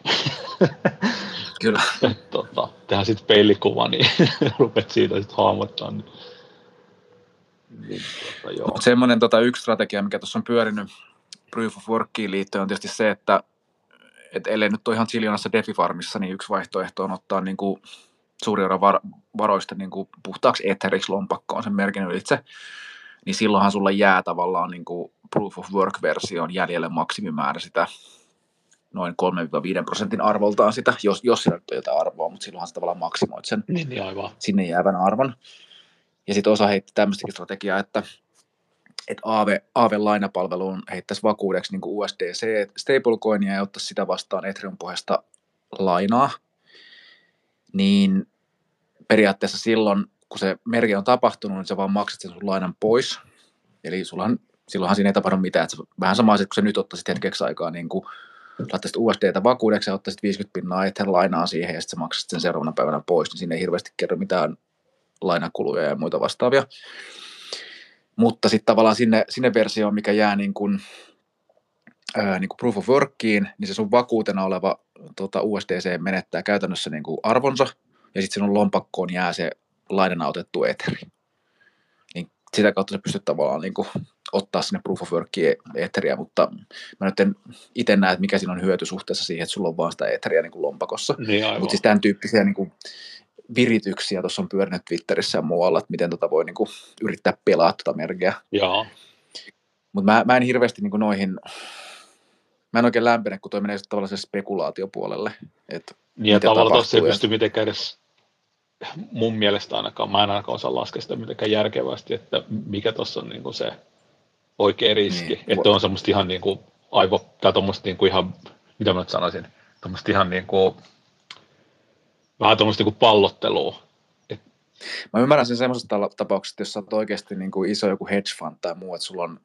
Kyllä. että, tota, tehdään sitten peilikuva, niin rupeat siitä sitten hahmottaa. Niin, niin, joo. Semmoinen tota, yksi strategia, mikä tuossa on pyörinyt Proof of Workiin liittyen, on tietysti se, että et ellei nyt ole ihan Chilionassa Defi-farmissa, niin yksi vaihtoehto on ottaa niin kuin suuri osa var, varoista niin kuin puhtaaksi etheriksi lompakkoon sen merkin ylitse, niin silloinhan sulla jää tavallaan niin kuin proof of work-versioon jäljelle maksimimäärä sitä noin 3-5 prosentin arvoltaan sitä, jos, jos sillä nyt on jotain arvoa, mutta silloinhan sä tavallaan maksimoit sen niin, niin aivan. sinne jäävän arvon. Ja sitten osa heitti tämmöistäkin strategiaa, että että Aave, Aave-lainapalveluun heittäisi vakuudeksi niin USDC stablecoinia ja ottaisi sitä vastaan Ethereum pohjasta lainaa, niin periaatteessa silloin, kun se merke on tapahtunut, niin sä vaan maksat sen sun lainan pois. Eli sullahan, silloinhan siinä ei tapahdu mitään. Että vähän sama asia, kun sä nyt ottaisit hetkeksi aikaa niin kuin laittaisit USDtä vakuudeksi ja ottaisit 50 pinnaa Ether lainaa siihen ja sitten sä maksat sen seuraavana päivänä pois, niin siinä ei hirveästi kerro mitään lainakuluja ja muita vastaavia. Mutta sitten tavallaan sinne, sinne versioon, mikä jää niin kuin, ää, niin kuin proof of workiin, niin se sun vakuutena oleva tota, USDC menettää käytännössä niin kuin arvonsa, ja sitten sinun lompakkoon jää se lainana otettu eteri. Niin sitä kautta sä pystyt tavallaan niin kuin, ottaa sinne proof of workiin eteriä, mutta mä nyt en itse näe, että mikä siinä on hyöty suhteessa siihen, että sulla on vaan sitä eteriä niin kuin lompakossa. Niin mutta siis tämän tyyppisiä niin kuin, virityksiä tuossa on pyörinyt Twitterissä ja muualla, että miten tota voi niinku yrittää pelaa tuota merkeä. Joo. Mutta mä, mä, en hirveästi niinku noihin, mä en oikein lämpene, kun toi menee tavallaan se spekulaatiopuolelle. Että niin ja tavallaan tuossa ei pysty mitenkään edes, mun mielestä ainakaan, mä en ainakaan osaa laskea sitä mitenkään järkevästi, että mikä tuossa on niinku se oikea riski. Niin. Että on semmoista ihan niinku aivo, tai tuommoista niinku ihan, mitä mä nyt sanoisin, tuommoista ihan niinku vähän tuommoista niin pallottelua. Et... Mä ymmärrän sen semmoisesta tapauksesta, jos sä oot oikeasti niin kuin iso joku hedge fund tai muu, että sulla on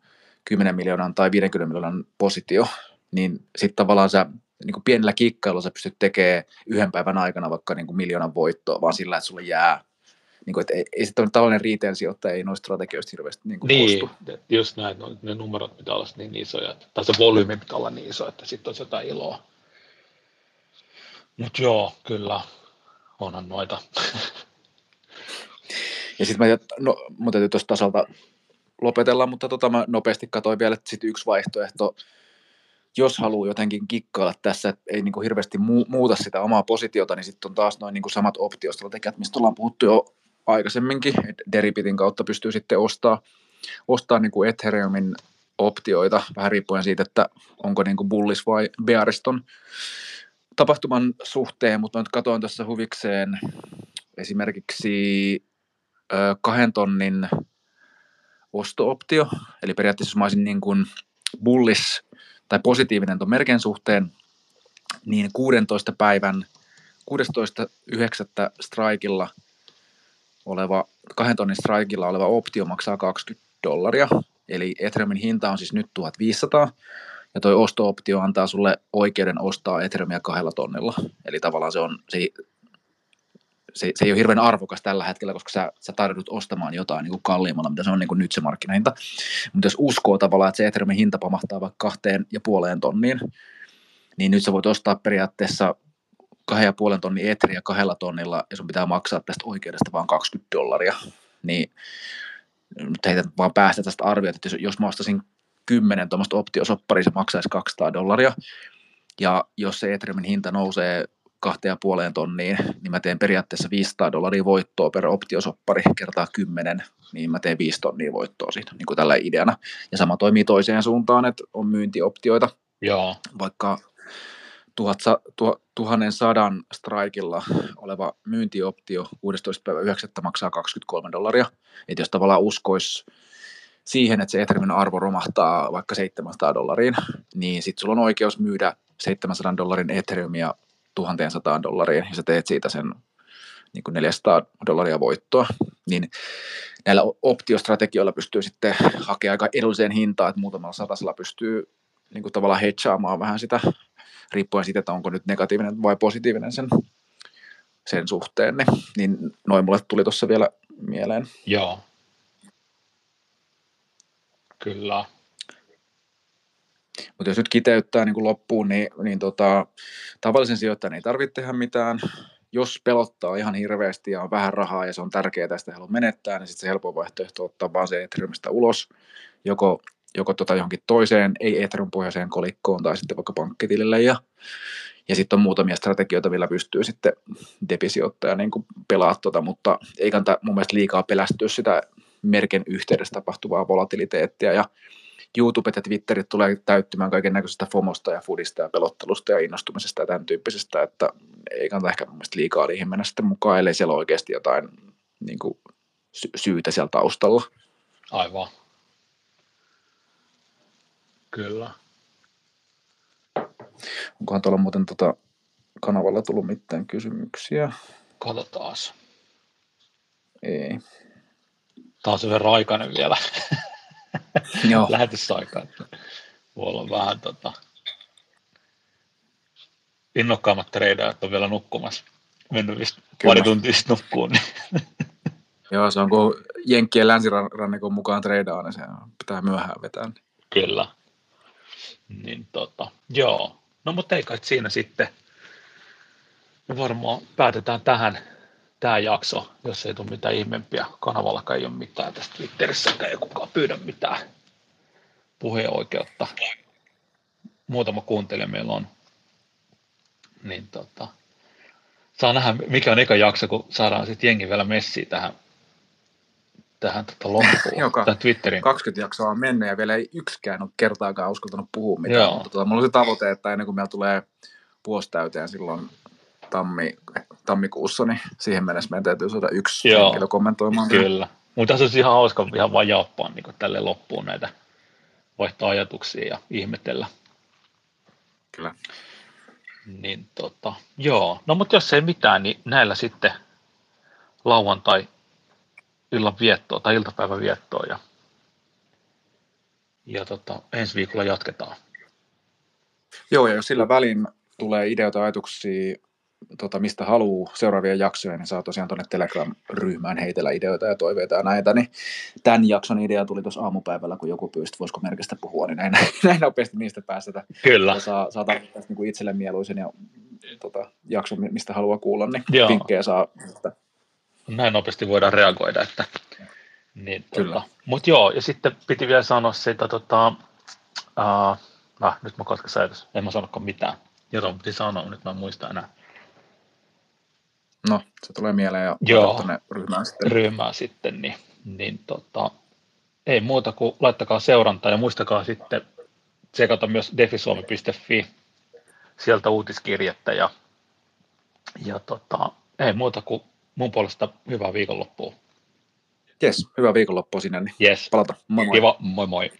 10 miljoonan tai 50 miljoonan positio, niin sitten tavallaan sä niin kuin pienellä kikkailulla sä pystyt tekemään yhden päivän aikana vaikka niin kuin miljoonan voittoa, vaan sillä, että sulle jää niin kuin, että ei, ei sitten tällainen retail-sijoittaja ei noista strategioista hirveästi niin kuin niin, kostu. just näin, no, ne numerot pitää olla niin isoja, tai se volyymi pitää olla niin iso, että sitten olisi jotain iloa. Mutta joo, kyllä, onhan noita. Ja sitten mä, no, mun täytyy tuosta tasolta lopetella, mutta tota mä nopeasti katsoin vielä, että sit yksi vaihtoehto, jos haluaa jotenkin kikkailla tässä, että ei niinku hirveästi muuta sitä omaa positiota, niin sitten on taas noin niinku samat optiostrategiat, mistä ollaan puhuttu jo aikaisemminkin, että Deripitin kautta pystyy sitten ostaa, ostaa niinku Ethereumin optioita, vähän riippuen siitä, että onko niinku bullis vai beariston tapahtuman suhteen, mutta nyt katoin tässä huvikseen esimerkiksi ö, kahden tonnin ostooptio, eli periaatteessa jos mä olisin niin kuin bullis tai positiivinen tuon merken suhteen, niin 16 päivän 16.9. strikilla oleva, kahden tonnin strikilla oleva optio maksaa 20 dollaria, eli Ethereumin hinta on siis nyt 1500, ja toi osto-optio antaa sulle oikeuden ostaa Ethereumia kahdella tonnilla. Eli tavallaan se on, se, se, se ei ole hirveän arvokas tällä hetkellä, koska sä, sä tarvitset ostamaan jotain niin kuin kalliimmalla, mitä se on niin kuin nyt se markkinahinta. Mutta jos uskoo tavallaan, että se Ethereumin hinta pamahtaa vaikka kahteen ja puoleen tonniin, niin nyt sä voit ostaa periaatteessa kahden ja puolen tonnin etriä kahdella tonnilla ja sun pitää maksaa tästä oikeudesta vain 20 dollaria. Niin nyt heitä vaan päästä tästä arviota, että jos, jos mä ostaisin 10 tuommoista optiosopparia, se maksaisi 200 dollaria. Ja jos se Ethereumin hinta nousee kahteen ja puoleen tonniin, niin mä teen periaatteessa 500 dollaria voittoa per optiosoppari kertaa 10, niin mä teen 5 tonnia voittoa siitä, niin kuin tällä ideana. Ja sama toimii toiseen suuntaan, että on myyntioptioita. Joo. Vaikka 1100 strikilla oleva myyntioptio 16. päivä 9. maksaa 23 dollaria. Että jos tavallaan uskoisi siihen, että se Ethereumin arvo romahtaa vaikka 700 dollariin, niin sitten sulla on oikeus myydä 700 dollarin Ethereumia 1100 dollariin, ja sä teet siitä sen niin kuin 400 dollaria voittoa, niin näillä optiostrategioilla pystyy sitten hakemaan aika edulliseen hintaan, että muutamalla satasella pystyy niin kuin tavallaan hedgeaamaan vähän sitä, riippuen siitä, että onko nyt negatiivinen vai positiivinen sen, sen suhteen, niin, niin noin mulle tuli tuossa vielä mieleen. Joo. Kyllä. Mutta jos nyt kiteyttää niin kuin loppuun, niin, niin tota, tavallisen sijoittajan ei tarvitse tehdä mitään. Jos pelottaa ihan hirveästi ja on vähän rahaa ja se on tärkeää tästä haluaa menettää, niin sitten se helppo vaihtoehto ottaa vaan se Ethereumista ulos, joko, joko tota johonkin toiseen, ei Ethereum pohjaiseen kolikkoon tai sitten vaikka pankkitilille ja ja sitten on muutamia strategioita, millä pystyy sitten depisijoittaja niin pelaa tuota, mutta ei kannata mun mielestä liikaa pelästyä sitä merken yhteydessä tapahtuvaa volatiliteettia ja YouTubet ja Twitterit tulee täyttymään kaiken näköisestä FOMosta ja foodista ja pelottelusta ja innostumisesta ja tämän tyyppisestä, että ei kannata ehkä mun liikaa niihin mennä sitten mukaan, ellei siellä oikeasti jotain niin kuin, sy- syytä siellä taustalla. Aivan. Kyllä. Onkohan tuolla muuten tota kanavalla tullut mitään kysymyksiä? Katsotaan. Ei. Taas yhden raikainen vielä. Joo. lähetysaikaan. Voi olla vähän tota, innokkaammat treidajat on vielä nukkumassa. Mennyt vist pari tuntia nukkuun. Niin. Joo, se on kun Jenkkien länsirannikon mukaan treidaa, niin se pitää myöhään vetää. Kyllä. Niin tota, joo. No mutta ei kai siinä sitten. Me varmaan päätetään tähän tämä jakso, jos ei tule mitään ihmeempiä. Kanavallakaan ei ole mitään tästä Twitterissäkään, ei kukaan pyydä mitään puheenoikeutta. Muutama kuuntelija meillä on. Niin tota, saa nähdä, mikä on eka jakso, kun saadaan sitten jengi vielä messiä tähän, tähän tota loppuun, Joka, tähän Twitterin. 20 jaksoa on mennyt ja vielä ei yksikään ole kertaakaan uskaltanut puhua mitään, Joo. mutta tota, mulla on se tavoite, että ennen kuin meillä tulee vuosi täyteen silloin tammi, tammikuussa, niin siihen mennessä meidän täytyy saada yksi Joo, henkilö kommentoimaan. Kyllä. Mutta tässä olisi ihan hauska ihan vaan niin tälle loppuun näitä vaihtaa ajatuksia ja ihmetellä. Kyllä. Niin tota, joo. No mutta jos ei mitään, niin näillä sitten lauantai illan viettoa tai iltapäivän viettoa ja, ja tota, ensi viikolla jatketaan. Joo, ja jos sillä välin tulee ideoita, ajatuksia tota, mistä haluaa seuraavia jaksoja, niin saa tosiaan tuonne Telegram-ryhmään heitellä ideoita ja toiveita ja näitä. Niin tämän jakson idea tuli tuossa aamupäivällä, kun joku pyysi, voisiko merkistä puhua, niin näin, näin nopeasti niistä päästä. Kyllä. Ja saa, saa tarvittaa niin itselle mieluisen ja tota, jakson, mistä haluaa kuulla, niin Joo. vinkkejä saa. Että... Näin nopeasti voidaan reagoida. Että... Niin, Kyllä. Tota. Mutta joo, ja sitten piti vielä sanoa sitä, tota, uh, nah, nyt mä katkasin ajatus, en mä sanokaan mitään. Jotain piti sanoa, nyt mä en muista enää. No, se tulee mieleen ja Joo, ryhmään sitten. Ryhmään sitten, niin, niin tota, ei muuta kuin laittakaa seurantaa ja muistakaa sitten tsekata myös defisuomi.fi, sieltä uutiskirjettä ja, ja tota, ei muuta kuin mun puolesta hyvää viikonloppua. Jes, hyvää viikonloppua sinne, niin yes. palata. Moi moi. Kiva, moi moi.